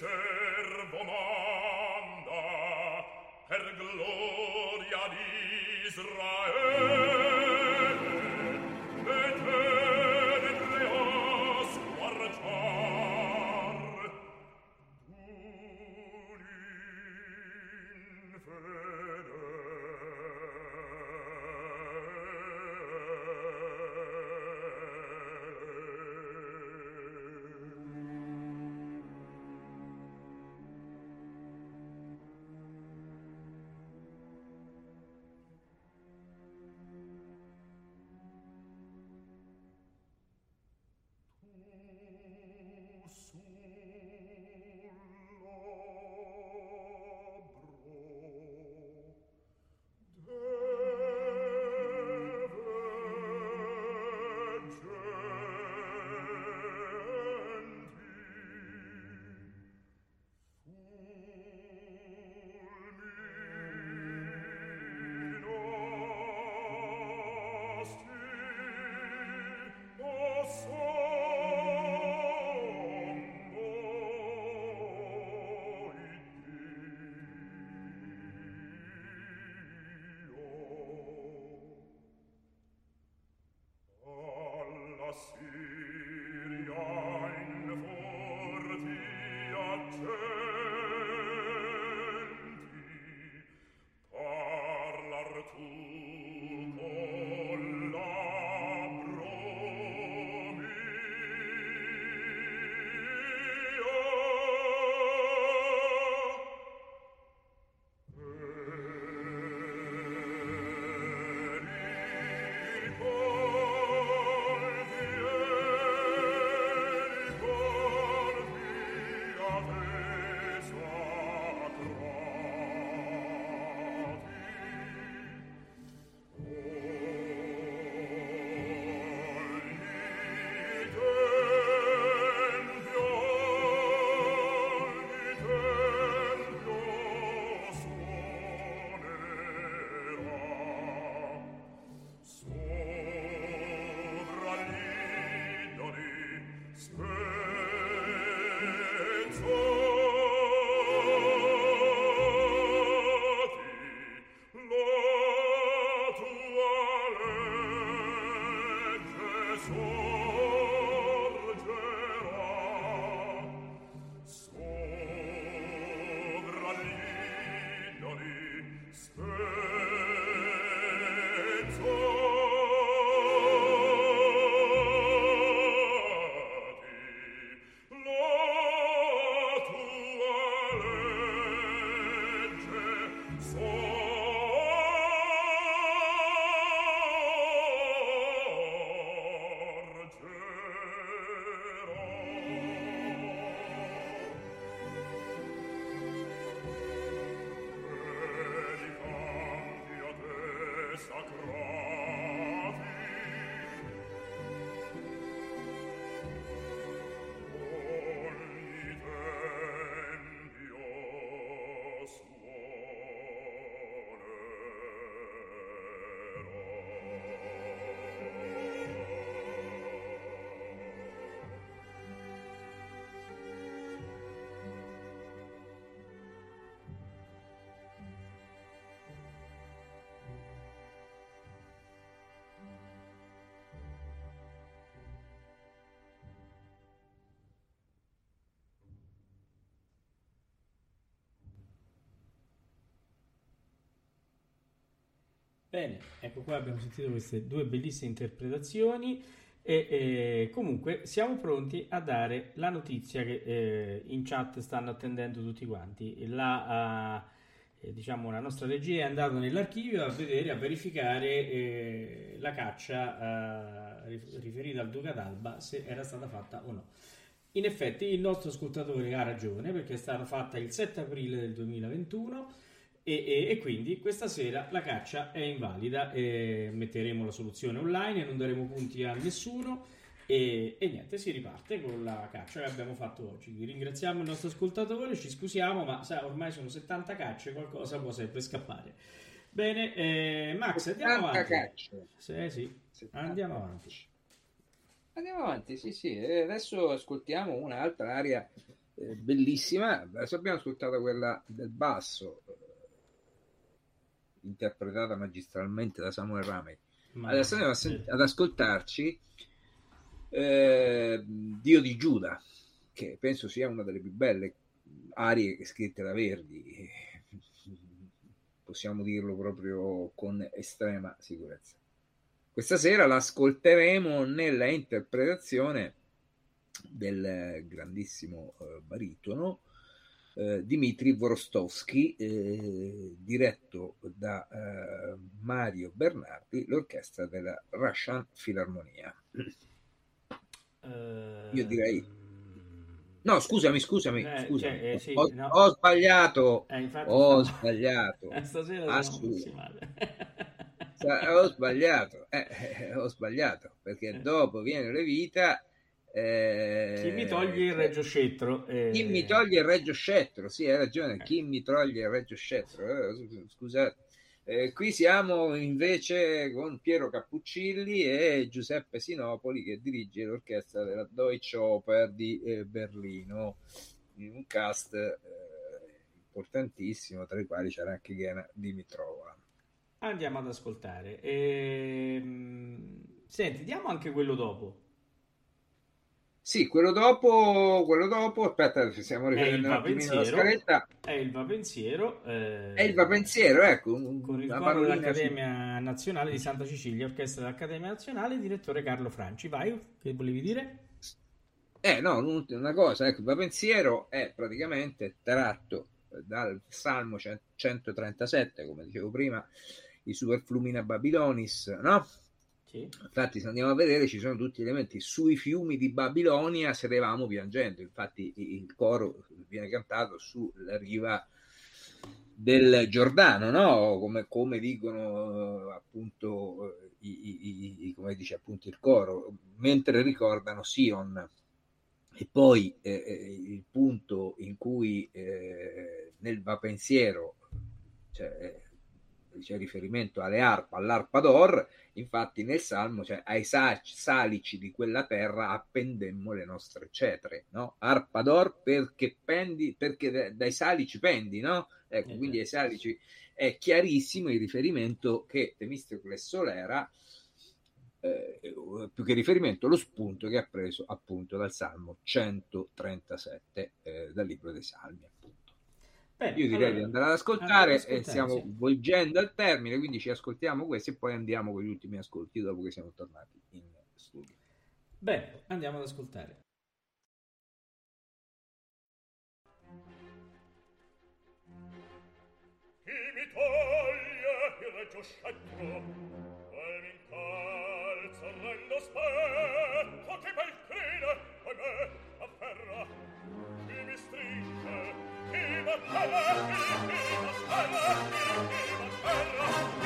servo manda per gloria di Israele. Bene, ecco qua abbiamo sentito queste due bellissime interpretazioni e eh, comunque siamo pronti a dare la notizia che eh, in chat stanno attendendo tutti quanti. La, eh, diciamo, la nostra regia è andata nell'archivio a vedere, a verificare eh, la caccia eh, rif- riferita al Duca d'Alba se era stata fatta o no. In effetti il nostro ascoltatore ha ragione perché è stata fatta il 7 aprile del 2021 e, e- e quindi questa sera la caccia è invalida e metteremo la soluzione online e non daremo punti a nessuno e, e niente, si riparte con la caccia che abbiamo fatto oggi. Ringraziamo il nostro ascoltatore, ci scusiamo, ma sa, ormai sono 70 cacce, qualcosa può sempre scappare. Bene, eh, Max, andiamo 70 avanti. cacce. Sì, sì, 70 andiamo avanti. Andiamo avanti, sì, sì. E adesso ascoltiamo un'altra aria eh, bellissima. Adesso abbiamo ascoltato quella del basso, eh, interpretata magistralmente da Samuel Ramey. Adesso andiamo sì. ad ascoltarci eh, Dio di Giuda, che penso sia una delle più belle arie scritte da Verdi. <laughs> Possiamo dirlo proprio con estrema sicurezza. Questa sera l'ascolteremo nella interpretazione del grandissimo eh, baritono eh, Dmitri Vorostovsky, eh, diretto da eh, Mario Bernardi, l'orchestra della Russian Philharmonia. Eh, Io direi- No, scusami, scusami, Eh, scusami. cioè, eh, sì, ho, no. ho sbagliato, infatti ho <laughs> sbagliato. Stasera ho sbagliato, eh, ho sbagliato, perché dopo viene le vita. Eh, Chi mi toglie il Reggio Scettro? eh, Chi mi toglie il Reggio Scettro? Sì, hai ragione. Eh. Chi mi toglie il Reggio Scettro? Eh, scusate. Eh, qui siamo invece con Piero Cappuccilli e Giuseppe Sinopoli che dirige l'orchestra della Deutsche Oper di eh, Berlino in un cast eh, importantissimo tra i quali c'era anche Ghena Dimitrova. Andiamo ad ascoltare. Ehm, Senti, diamo anche quello dopo. Sì, quello dopo, quello dopo, aspetta, ci stiamo riprendendo un attimino la scaletta. È il Va Pensiero. eh, È il va pensiero, ecco, un- Con il coro dell'Accademia Nazionale di Santa Cecilia, orchestra dell'Accademia Nazionale, direttore Carlo Franci. Vai, che volevi dire? Eh no, un- una cosa, ecco, il va pensiero è praticamente tratto dal Salmo 137, come dicevo prima, i superflumina Babilonis, no? Sì. Infatti, se andiamo a vedere, ci sono tutti elementi. Sui fiumi di Babilonia sedevamo piangendo. Infatti, il coro viene cantato sulla riva del Giordano, no? Come, come dicono eh, appunto eh, i, i- i- come dice appunto il coro, mentre ricordano Sion. E poi eh, eh, il punto in cui eh, nel va pensiero cioè, c'è riferimento alle arpa, all'arpa d'or, infatti nel Salmo, cioè ai sa- salici di quella terra appendemmo le nostre cetre, no? Arpa d'or perché pendi, perché da- dai salici pendi, no? Ecco, Eh, quindi ai certo. salici è chiarissimo il riferimento che Temistocle Solera eh, più che riferimento lo spunto che ha preso appunto dal Salmo 137 eh, dal libro dei Salmi. Bene, Io direi allora, di andare ad ascoltare, e stiamo sì. volgendo al termine, quindi ci ascoltiamo questi e poi andiamo con gli ultimi ascolti dopo che siamo tornati in studio. Bene, andiamo ad ascoltare. Chi mi toglie il reggio scettro e m'incalza orrendo spetto che bel crine a me Viva Terra! Viva Terra! Viva Terra!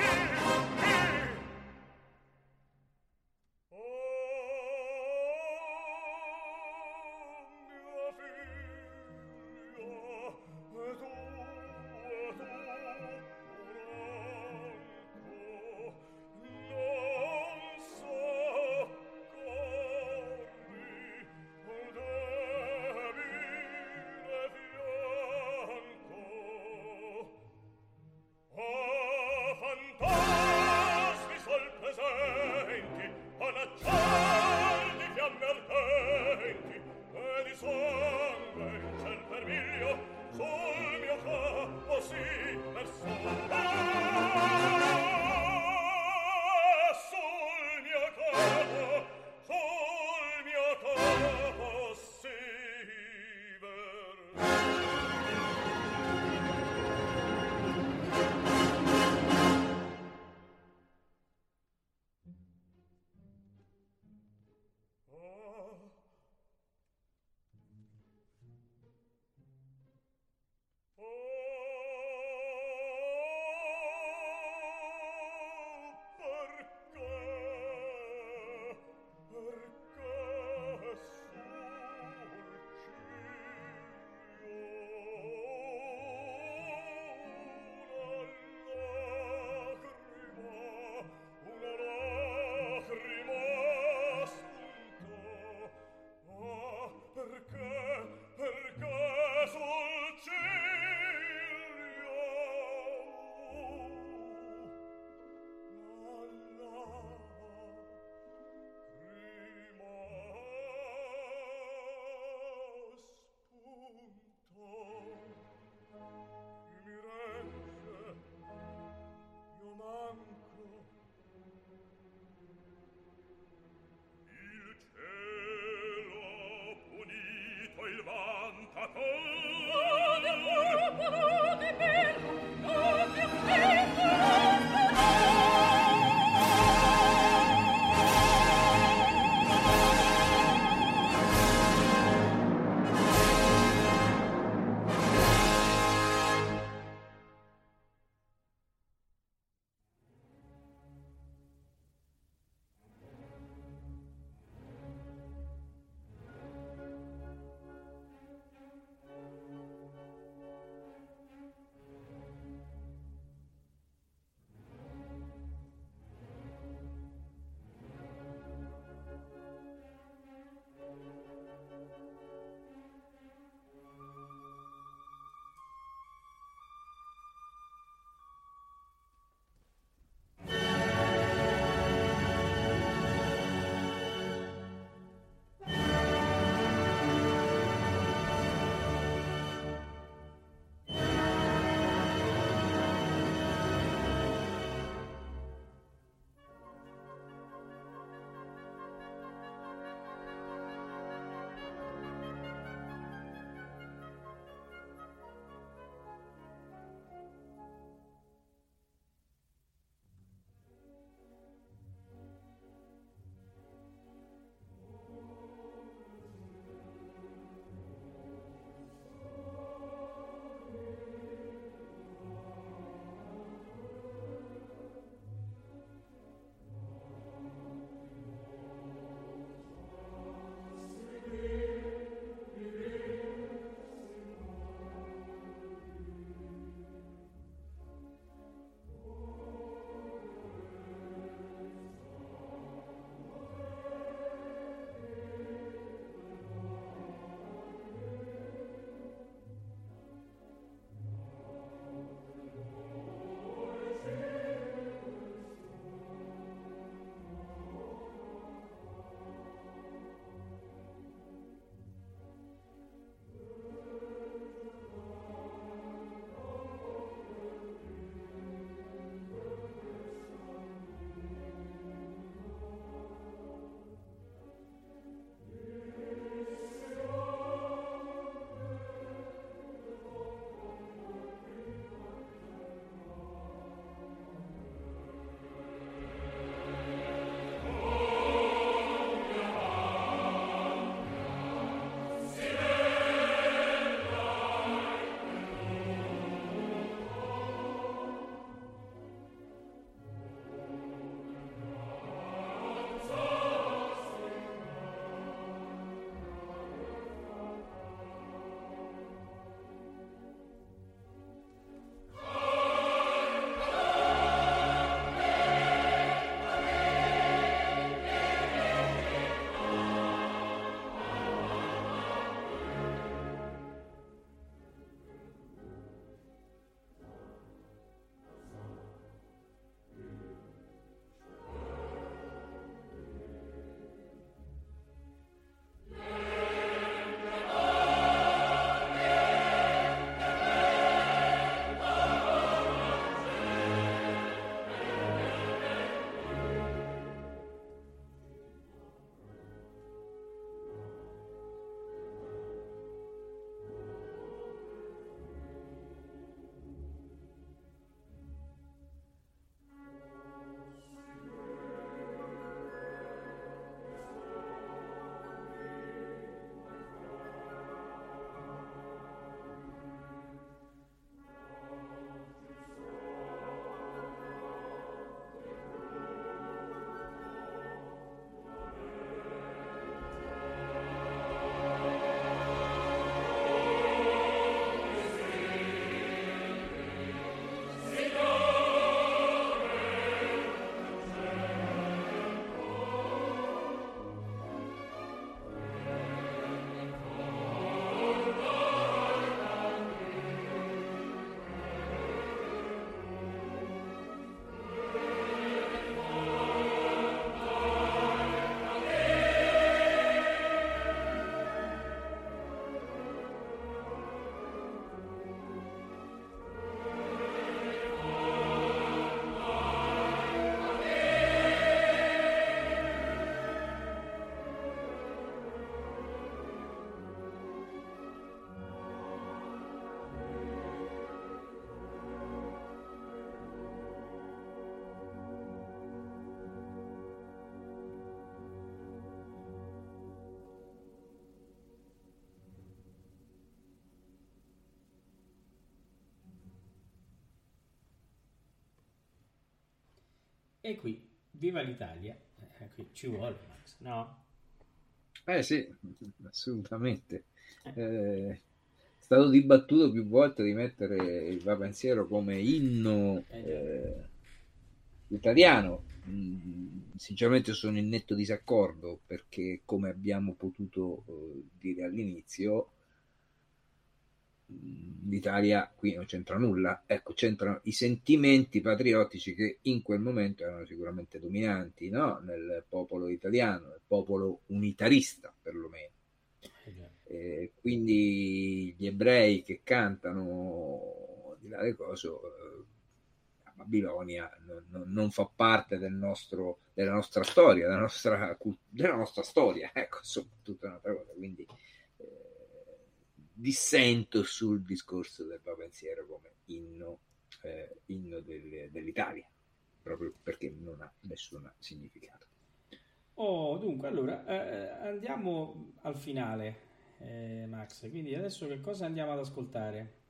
E qui, viva l'Italia, eh, qui ci vuole Max, no? Eh sì, assolutamente. Eh, è stato dibattuto più volte di mettere il Va Pensiero come inno eh, italiano. Mm, sinceramente sono in netto disaccordo perché, come abbiamo potuto eh, dire all'inizio, l'Italia qui non c'entra nulla. Ecco, c'entrano i sentimenti patriottici che in quel momento erano sicuramente dominanti no? nel popolo italiano, nel popolo unitarista perlomeno. Eh, quindi gli ebrei che cantano di là del coso eh, a Babilonia non, non, fa parte del nostro, della nostra storia, della nostra, della nostra storia, <laughs> ecco, insomma, tutta un'altra cosa. Quindi dissento sul discorso del pensiero come inno, eh, inno del, dell'Italia, proprio perché non ha nessun significato. Oh, dunque, allora eh, andiamo al finale eh, Max. Quindi adesso che cosa andiamo ad ascoltare?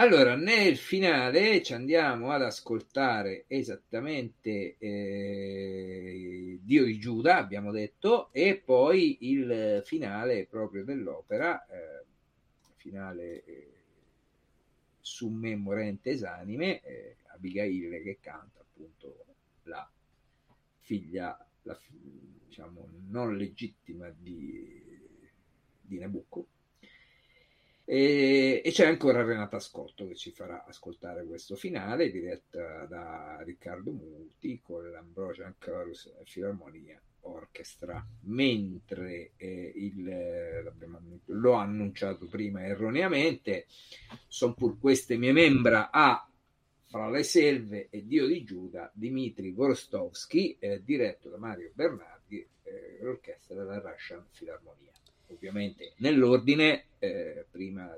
Allora, nel finale ci andiamo ad ascoltare esattamente eh, Dio di Giuda, abbiamo detto, e poi il finale proprio dell'opera, eh, finale eh, su me morentes anime, eh, Abigail che canta appunto la figlia, la, diciamo, non legittima di di Nabucco. E, e, c'è ancora Renata Scotto che ci farà ascoltare questo finale diretta da Riccardo Muti con l'Ambrosia Chorus Filarmonia Orchestra. Mentre eh, il, l'ho annunciato prima erroneamente sono pur queste mie membra a Fra le selve e Dio di Giuda Dimitri Gorostovsky eh, diretto da Mario Bernardi eh, l'orchestra della Russian Filarmonia ovviamente nell'ordine, eh, prima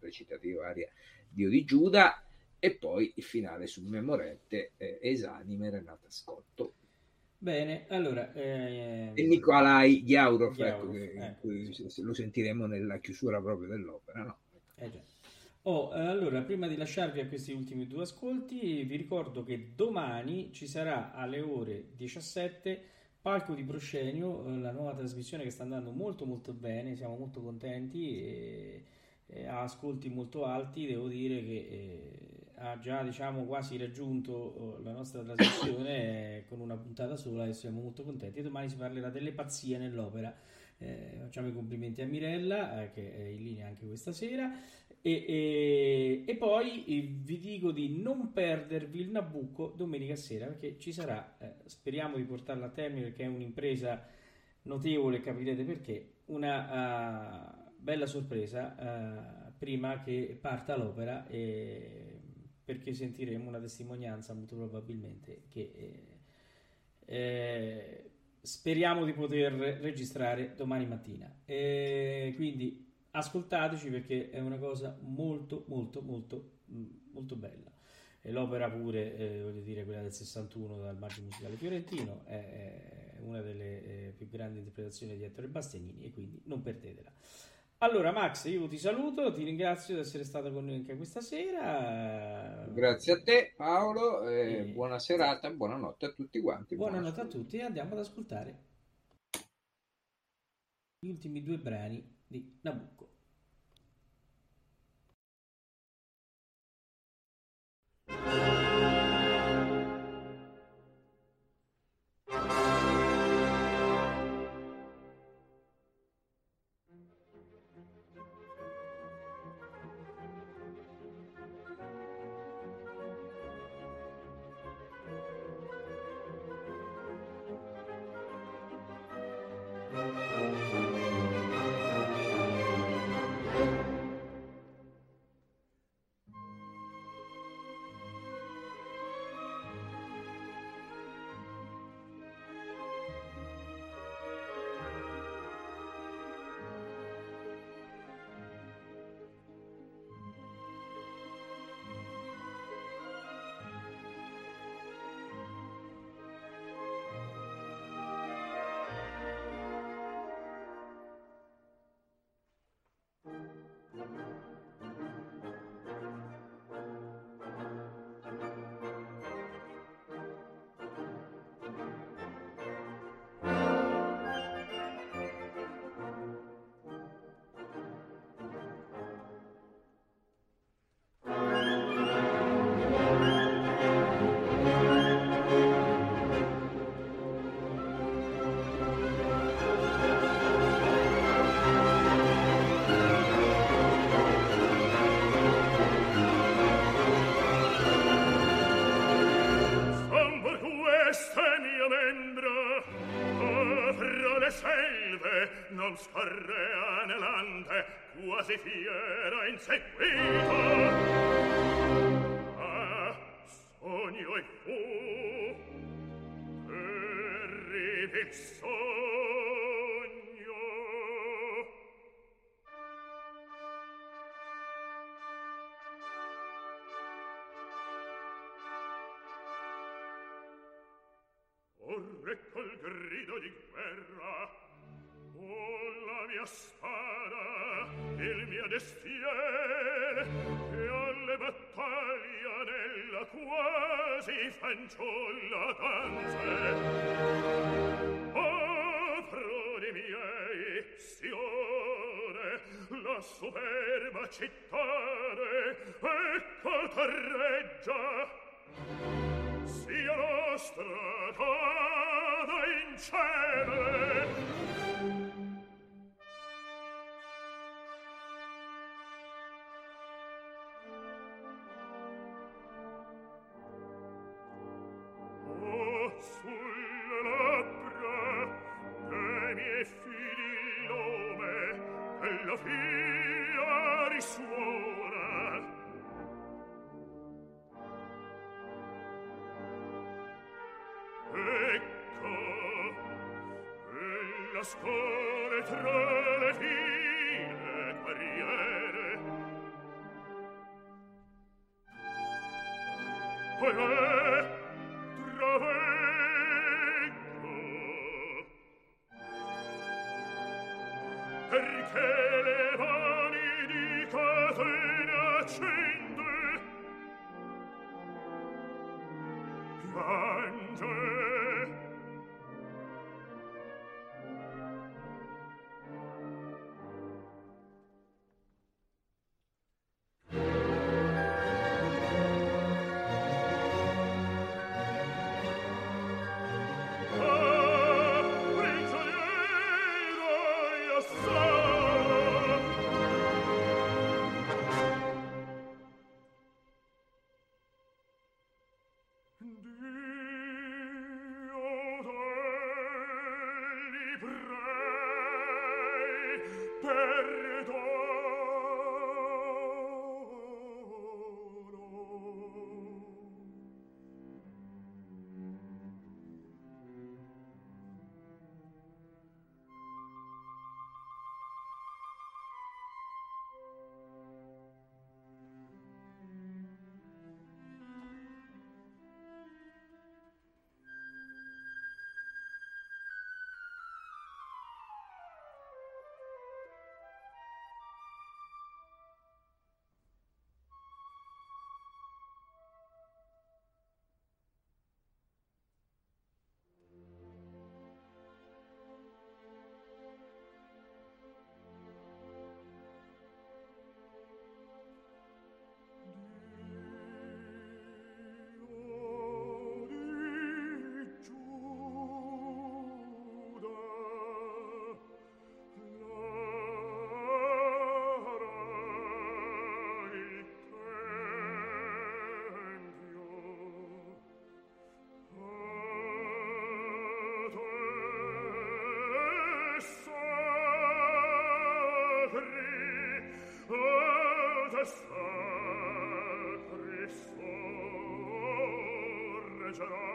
recitativo aria Dio di Giuda e poi il finale su Memorette eh, Esanime Renata Scotto. Bene, allora... Eh... E Nicolai Ghiaurov, ecco, ecco, lo sentiremo nella chiusura proprio dell'opera, no? Eh oh, allora, prima di lasciarvi a questi ultimi due ascolti, vi ricordo che domani ci sarà alle ore 17 Palco di Proscenio, eh, la nuova trasmissione che sta andando molto molto bene, siamo molto contenti e, e ha ascolti molto alti, devo dire che eh, ha già diciamo quasi raggiunto oh, la nostra trasmissione <coughs> con una puntata sola e siamo molto contenti. Domani si parlerà delle pazzie nell'opera. Eh, facciamo i complimenti a Mirella eh, che è in linea anche questa sera e, e, e, poi eh, vi dico di non perdervi il Nabucco domenica sera perché ci sarà, eh, speriamo di portarla a termine perché è un'impresa notevole, capirete perché, una uh, bella sorpresa uh, prima che parta l'opera e, perché sentiremo una testimonianza molto probabilmente che eh, eh speriamo di poter registrare domani mattina. E quindi ascoltateci perché è una cosa molto molto molto mm, molto bella. E l'opera pure eh, voglio dire quella del 61 dal Maggio Musicale Fiorentino è, è una delle eh, più grandi interpretazioni di Ettore Bastianini e quindi non perdetela. Allora Max io ti saluto ti ringrazio di essere stato con noi anche questa sera. Grazie a te Paolo e... buona serata buonanotte a tutti quanti. Buonanotte a tutti e andiamo ad ascoltare gli ultimi due brani di Nabucco. non scorre anelante quasi fiera inseguito ah sogno e fu terribil sogno. Or recol bestiere che alle battaglie nella quasi fanciulla danze. Oh prodi miei sione la superba cittade ecco torreggia. Sia nostra cada in cielo. scuole tra le sacri sorreggerà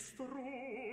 distruggere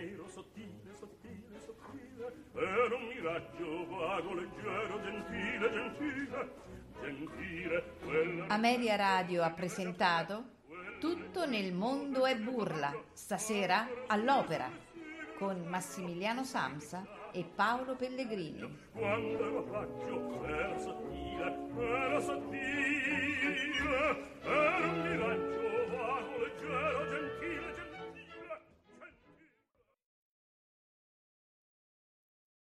pensiero sottile, sottile, sottile, era un miraggio vago, leggero, gentile, gentile, gentile. Quella... Ameria Radio ha presentato Tutto nel mondo è burla, stasera all'opera, con Massimiliano Samsa e Paolo Pellegrini. Quando era faccio, era sottile, era sottile, era un miraggio vago, leggero, gentile.